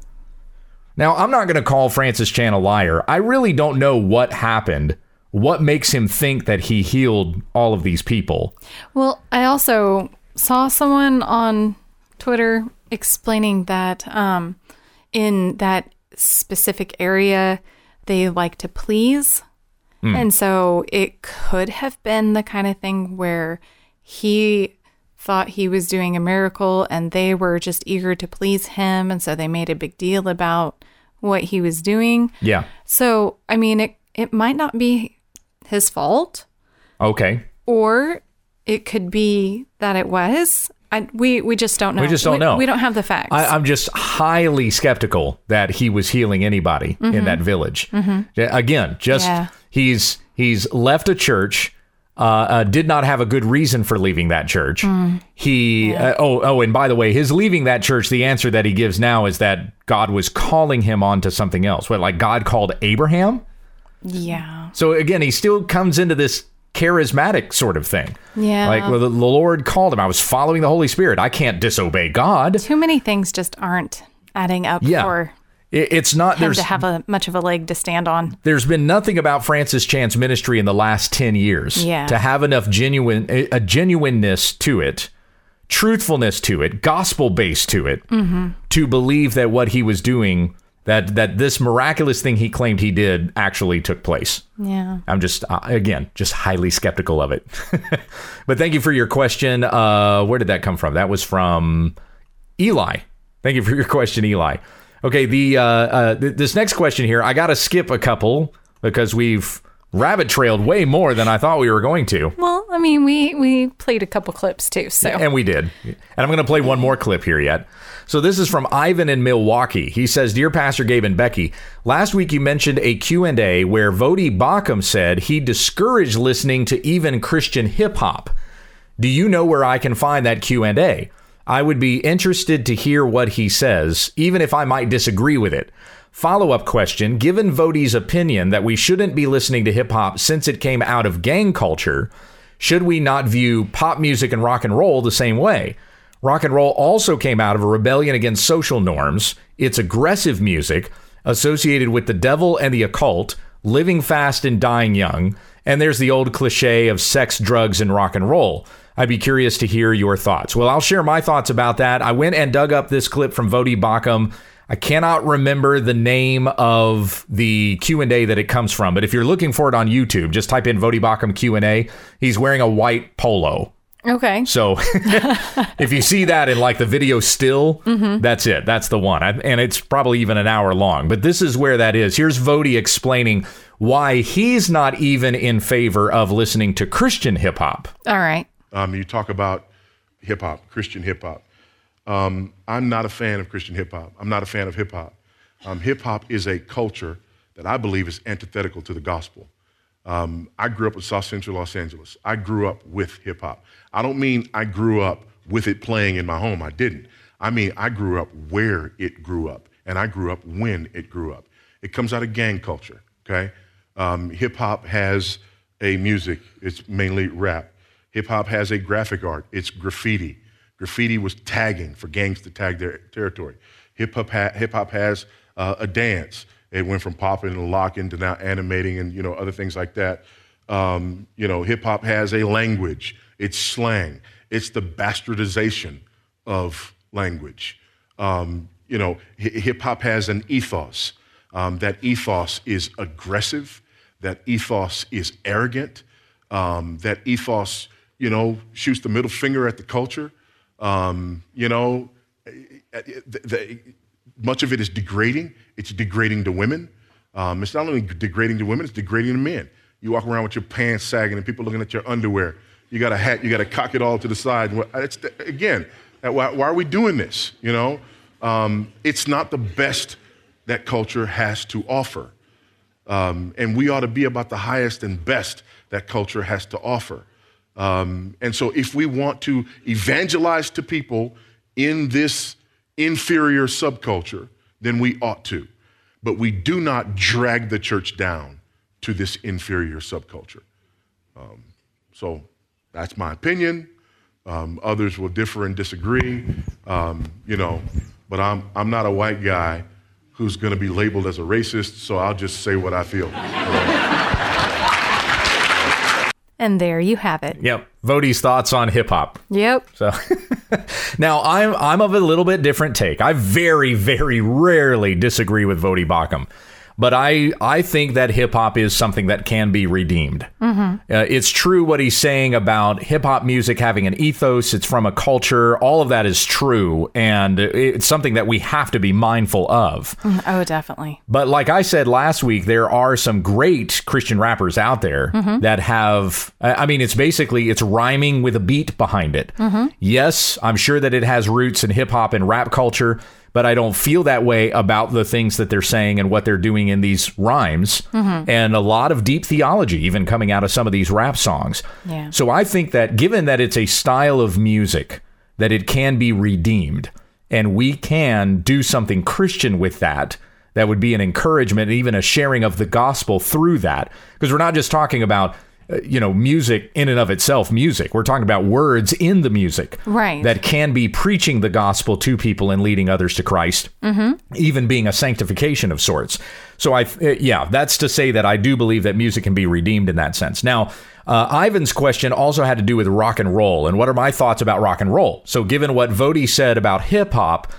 Now, I'm not going to call Francis Chan a liar. I really don't know what happened. What makes him think that he healed all of these people? Well, I also saw someone on Twitter explaining that um, in that specific area, they like to please. And so it could have been the kind of thing where he thought he was doing a miracle and they were just eager to please him. And so they made a big deal about what he was doing. Yeah. So, I mean, it, it might not be his fault Okay. or it could be that it was. I, we we just don't know. We just don't know. We don't have the facts. I, I'm just highly skeptical that he was healing anybody in mm-hmm. that village. Mm-hmm. Yeah, Again, just Yeah. he's he's left a church. Uh, uh, did not have a good reason for leaving that church. He uh, oh oh, and by the way, his leaving that church. The answer that he gives now is that God was calling him on to something else. What like God called Abraham? yeah. So again, he still comes into this charismatic sort of thing. Yeah. Like well, the, Lord called him. I was following the Holy Spirit. I can't disobey God. Too many things just aren't adding up Yeah. for it's not him there's to have a much of a leg to stand on. there's been nothing about Francis Chan's ministry in the last 10 years Yeah. to have enough genuine a genuineness to it, truthfulness to it, gospel based to it Mm-hmm. to believe that what he was doing that that this miraculous thing he claimed he did actually took place. Yeah. I'm just uh, again just highly skeptical of it. but thank you for your question. Uh, where did that come from? That was from Eli. Thank you for your question, Eli. Okay, the uh, uh, th- this next question here, I got to skip a couple because we've rabbit trailed way more than I thought we were going to. Well, I mean, we we played a couple clips too, so And we did. And I'm going to play one more clip here yet. So this is from Ivan in Milwaukee. He says, "Dear Pastor Gabe and Becky, last week you mentioned a Q&A where Voddie Baucham said he discouraged listening to even Christian hip hop. Do you know where I can find that Q&A? I would be interested to hear what he says, even if I might disagree with it." Follow-up question, given Voddie's opinion that we shouldn't be listening to hip hop since it came out of gang culture, should we not view pop music and rock and roll the same way? Rock and roll also came out of a rebellion against social norms. It's aggressive music associated with the devil and the occult, living fast and dying young. And there's the old cliche of sex, drugs, and rock and roll. I'd be curious to hear your thoughts. Well, I'll share my thoughts about that. I went and dug up this clip from Voddie Baucham. I cannot remember the name of the Q&A that it comes from, but if you're looking for it on YouTube, just type in Voddie Baucham Q&A. He's wearing a white polo. okay. So if you see that in like the video still, mm-hmm. that's it. That's the one. And it's probably even an hour long. But this is where that is. Here's Voddie explaining why he's not even in favor of listening to Christian hip hop. All right. Um, you talk about hip hop, Christian hip hop. Um, I'm not a fan of Christian hip hop. I'm not a fan of hip hop. Um, hip hop is a culture that I believe is antithetical to the gospel. Um, I grew up in South Central Los Angeles. I grew up with hip hop. I don't mean I grew up with it playing in my home. I didn't. I mean, I grew up where it grew up, and I grew up when it grew up. It comes out of gang culture, okay? Um, hip hop has a music, it's mainly rap. Hip hop has a graphic art, it's graffiti. Graffiti was tagging for gangs to tag their territory. Hip hop ha- hip hop has uh, a dance. It went from popping and locking to now animating and you know other things like that. Um, you know, hip hop has a language. It's slang. It's the bastardization of language. Um, you know, hip hop has an ethos. Um, that ethos is aggressive. That ethos is arrogant. Um, that ethos, you know, shoots the middle finger at the culture. Um, you know, the, the, much of it is degrading. It's degrading to women. Um, it's not only degrading to women, it's degrading to men. You walk around with your pants sagging and people looking at your underwear. You got a hat, you got to cock it all to the side. It's, again, why, why are we doing this? You know, um, it's not the best that culture has to offer. Um, and we ought to be about the highest and best that culture has to offer. Um, and so, if we want to evangelize to people in this inferior subculture, then we ought to. But we do not drag the church down to this inferior subculture. Um, so, that's my opinion. Um, others will differ and disagree, um, you know, but I'm, I'm not a white guy who's going to be labeled as a racist, so I'll just say what I feel. And there you have it. Yep. Voddie's thoughts on hip hop. Yep. So now I'm I'm of a little bit different take. I very very rarely disagree with Voddie Baucham, but I I think that hip hop is something that can be redeemed. Mm-hmm. Uh, it's true what he's saying about hip hop music having an ethos. It's from a culture. All of that is true, and it's something that we have to be mindful of. Mm, oh, definitely. But like I said last week, there are some great Christian rappers out there mm-hmm. that have. I I mean, it's basically it's rhyming with a beat behind it. Mm-hmm. Yes, I'm sure that it has roots in hip hop and rap culture, but I don't feel that way about the things that they're saying and what they're doing in these rhymes. Mm-hmm. And a lot of deep theology, even coming out of some of these rap songs. Yeah. So I think that given that it's a style of music, that it can be redeemed, and we can do something Christian with that. That would be an encouragement, and even a sharing of the gospel through that, because we're not just talking about you know, music in and of itself, music. We're talking about words in the music. Right. That can be preaching the gospel to people and leading others to Christ, mm-hmm. even being a sanctification of sorts. So, I, uh, yeah, that's to say that I do believe that music can be redeemed in that sense. Now, uh, Ivan's question also had to do with rock and roll. And what are my thoughts about rock and roll? So, given what Voddie said about hip hop,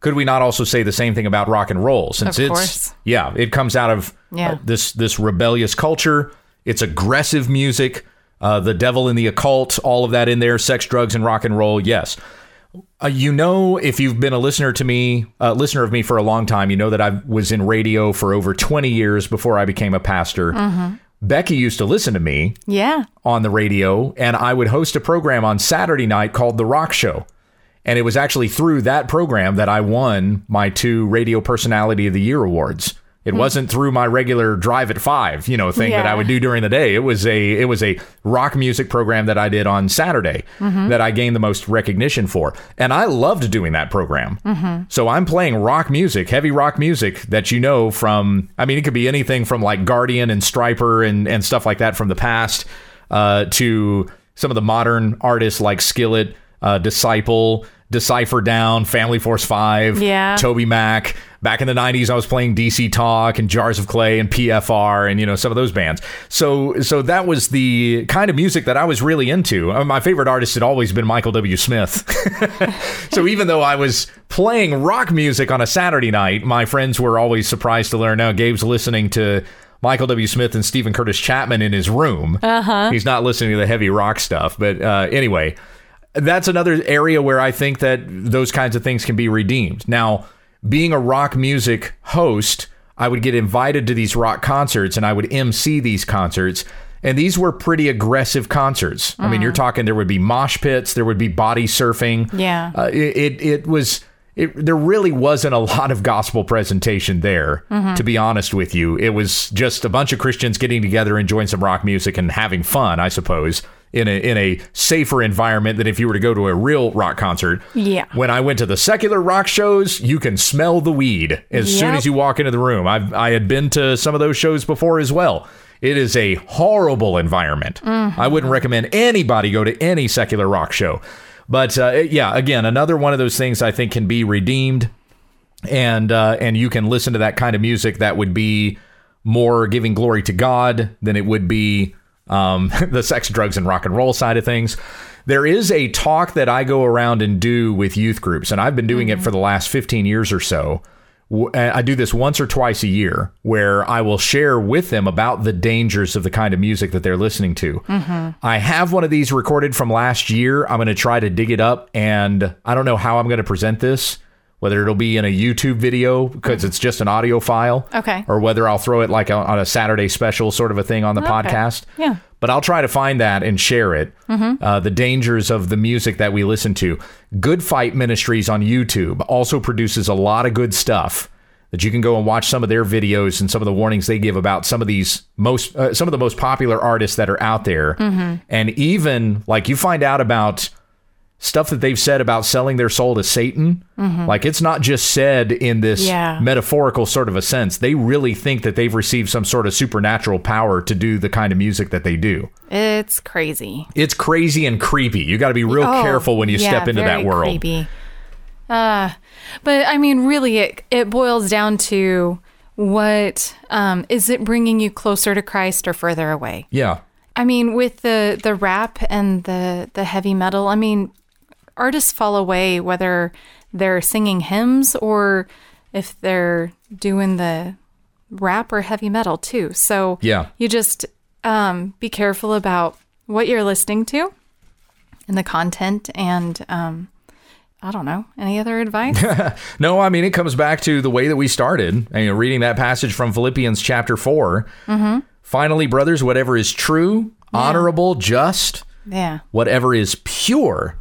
could we not also say the same thing about rock and roll? Since Of it's yeah, it comes out of Yeah. uh, this this rebellious culture. It's aggressive music, uh, the devil and the occult, all of that in there. Sex, drugs, and rock and roll. Yes. Uh, you know, if you've been a listener to me, uh, listener of me for a long time, you know that I was in radio for over 20 years before I became a pastor. Becky used to listen to me Yeah. on the radio, and I would host a program on Saturday night called The Rock Show. And it was actually through that program that I won my two Radio Personality of the Year awards. It wasn't through my regular drive at five, you know, thing that I would do during the day. It was a it was a rock music program that I did on Saturday that I gained the most recognition for, and I loved doing that program. So I'm playing rock music, heavy rock music that you know from. I mean, it could be anything from like Guardian and Stryper and and stuff like that from the past uh, to some of the modern artists like Skillet, uh, Disciple, Decipher Down, Family Force Five, Yeah. Toby Mac. Back in the '90s, I was playing DC Talk and Jars of Clay and PFR and you know some of those bands. So so that was the kind of music that I was really into. Uh, my favorite artist had always been Michael W. Smith. so even though I was playing rock music on a Saturday night, my friends were always surprised to learn now Gabe's listening to Michael W. Smith and Steven Curtis Chapman in his room. Uh-huh. He's not listening to the heavy rock stuff. But uh, anyway, that's another area where I think that those kinds of things can be redeemed. Now, being a rock music host, I would get invited to these rock concerts and I would MC these concerts. And these were pretty aggressive concerts. I mean, you're talking there would be mosh pits, there would be body surfing. Yeah. Uh, it, it it was it, there really wasn't a lot of gospel presentation there to be honest with you it was just a bunch of christians getting together enjoying some rock music and having fun i suppose in a in a safer environment than if you were to go to a real rock concert Yeah. when i went to the secular rock shows you can smell the weed as soon as you walk into the room i i had been to some of those shows before as well it is a horrible environment. I wouldn't recommend anybody go to any secular rock show. But uh, yeah, again, another one of those things I think can be redeemed, and uh, and you can listen to that kind of music that would be more giving glory to God than it would be um, the sex, drugs, and rock and roll side of things. There is a talk that I go around and do with youth groups, and I've been doing it mm-hmm. for the last 15 years or so. Uh, I do this once or twice a year where I will share with them about the dangers of the kind of music that they're listening to. Mm-hmm. I have one of these recorded from last year. I'm going to try to dig it up, and I don't know how I'm going to present this. Whether it'll be in a YouTube video because it's just an audio file, Okay. or whether I'll throw it like on on a Saturday special sort of a thing on the podcast. Yeah. But I'll try to find that and share it. Uh, the dangers of the music that we listen to. Good Fight Ministries on YouTube also produces a lot of good stuff that you can go and watch some of their videos and some of the warnings they give about some of these most uh, some of the most popular artists that are out there. And even like you find out about stuff that they've said about selling their soul to Satan. Like it's not just said in this Yeah. metaphorical sort of a sense. They really think that they've received some sort of supernatural power to do the kind of music that they do. It's crazy. It's crazy and creepy. You got to be real Oh, careful when you yeah, step into that world. Creepy. Uh, but I mean, really, it it boils down to what um, is it bringing you closer to Christ or further away? Yeah. I mean, with the the rap and the the heavy metal, I mean, artists fall away whether they're singing hymns or if they're doing the rap or heavy metal too. So Yeah. you just um, be careful about what you're listening to and the content and um, I don't know any other advice. No, I mean it comes back to the way that we started. I mean, reading that passage from Philippians chapter 4 Mm-hmm. Finally, brothers, whatever is true, honorable, just, yeah. whatever is pure,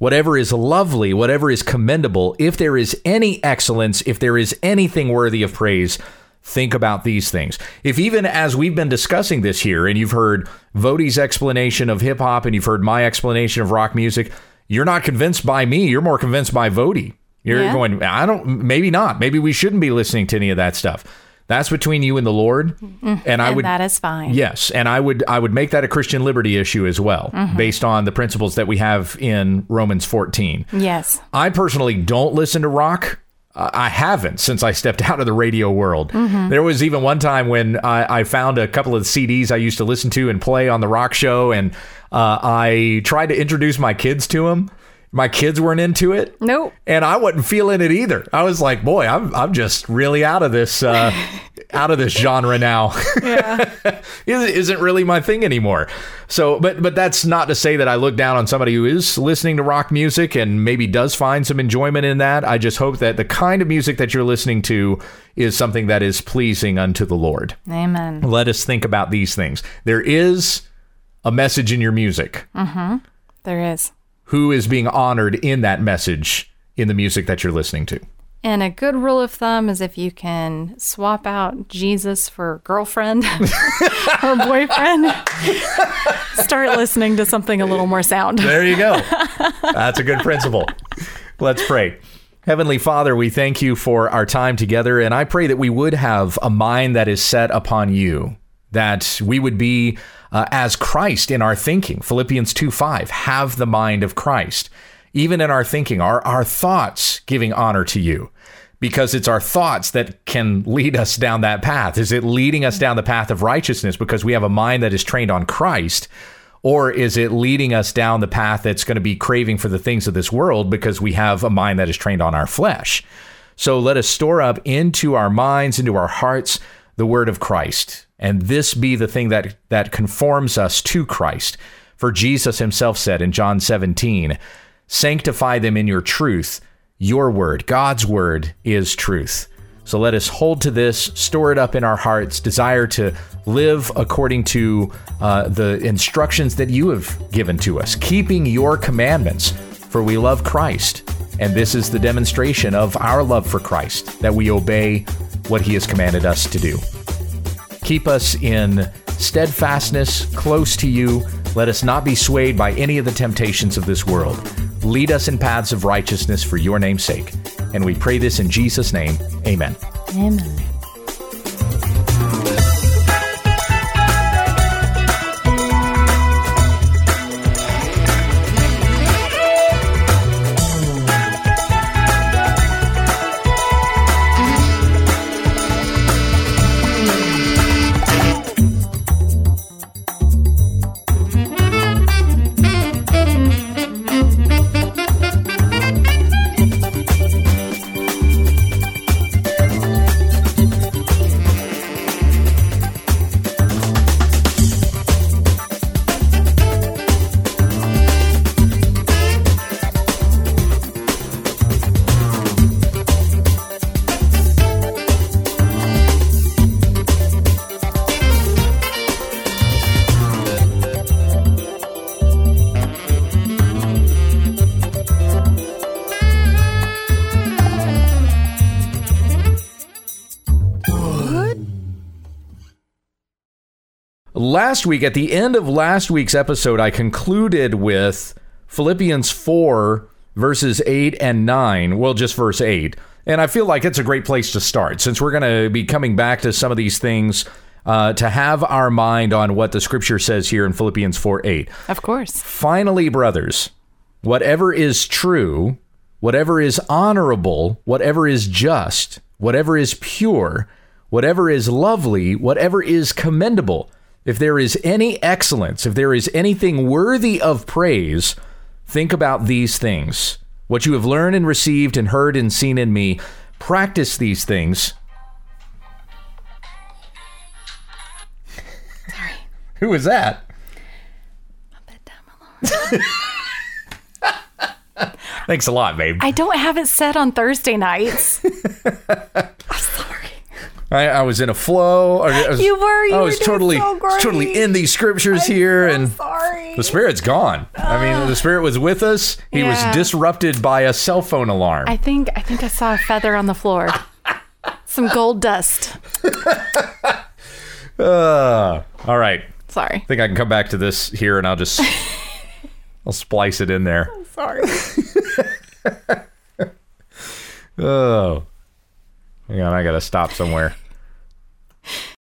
whatever is lovely, whatever is commendable, if there is any excellence, if there is anything worthy of praise, think about these things. If even as we've been discussing this here, and you've heard Voddie's explanation of hip hop and you've heard my explanation of rock music, you're not convinced by me. You're more convinced by Voddie. You're Yeah. going, I don't, maybe not. Maybe we shouldn't be listening to any of that stuff. That's between you and the Lord. Mm-hmm. And I would that is fine. Yes, and I would I would make that a Christian liberty issue as well, mm-hmm. based on the principles that we have in Romans 14. Yes. I personally don't listen to rock. I haven't since I stepped out of the radio world. Mm-hmm. There was even one time when I, I found a couple of CDs I used to listen to and play on the rock show, and uh, I tried to introduce my kids to them. My kids weren't into it. Nope. And I wasn't feeling it either. I was like, boy, I'm I'm just really out of this uh, out of this genre now. Yeah. It isn't really my thing anymore. So, but but that's not to say that I look down on somebody who is listening to rock music and maybe does find some enjoyment in that. I just hope that the kind of music that you're listening to is something that is pleasing unto the Lord. Amen. Let us think about these things. There is a message in your music. There is. Who is being honored in that message in the music that you're listening to? And a good rule of thumb is if you can swap out Jesus for girlfriend or boyfriend, start listening to something a little more sound. There you go. That's a good principle. Let's pray. Heavenly Father, we thank you for our time together, and I pray that we would have a mind that is set upon you, that we would be uh, as Christ in our thinking. Philippians 2 5, have the mind of Christ. Even in our thinking, our, our thoughts giving honor to you, because it's our thoughts that can lead us down that path. Is it leading us down the path of righteousness because we have a mind that is trained on Christ? Or is it leading us down the path that's going to be craving for the things of this world because we have a mind that is trained on our flesh? So let us store up into our minds, into our hearts, the word of Christ. And this be the thing that, that conforms us to Christ. For Jesus himself said in John 17, Sanctify them in your truth. Your word, God's word, is truth. So let us hold to this, store it up in our hearts, desire to live according to uh, the instructions that you have given to us, keeping your commandments, for we love Christ. And this is the demonstration of our love for Christ, that we obey what he has commanded us to do. Keep us in steadfastness, close to you. Let us not be swayed by any of the temptations of this world. Lead us in paths of righteousness for your name's sake. And we pray this in Jesus' name. Amen. Amen. Last week, at the end of last week's episode, I concluded with Philippians 4, verses 8 and 9. Well, just verse 8. And I feel like it's a great place to start since we're going to be coming back to some of these things uh, to have our mind on what the scripture says here in Philippians 4 8. Of course. Finally, brothers, whatever is true, whatever is honorable, whatever is just, whatever is pure, whatever is lovely, whatever is commendable, if there is any excellence, if there is anything worthy of praise, think about these things. What you have learned and received and heard and seen in me, practice these things. Sorry. Who was that? Thanks a lot, babe. I don't have it set on Thursday nights. I'm. I, I was in a flow. was, You were, you I was doing totally, so totally in these scriptures here, and Sorry. the spirit's gone. I mean, the spirit was with us. He Yeah. was disrupted by a cell phone alarm. I think I think I saw a feather on the floor. Some gold dust. Uh, all right, Sorry. I think I can come back to this here, and I'll just, I'll splice it in there. Sorry. Oh, Hang on, I gotta stop somewhere.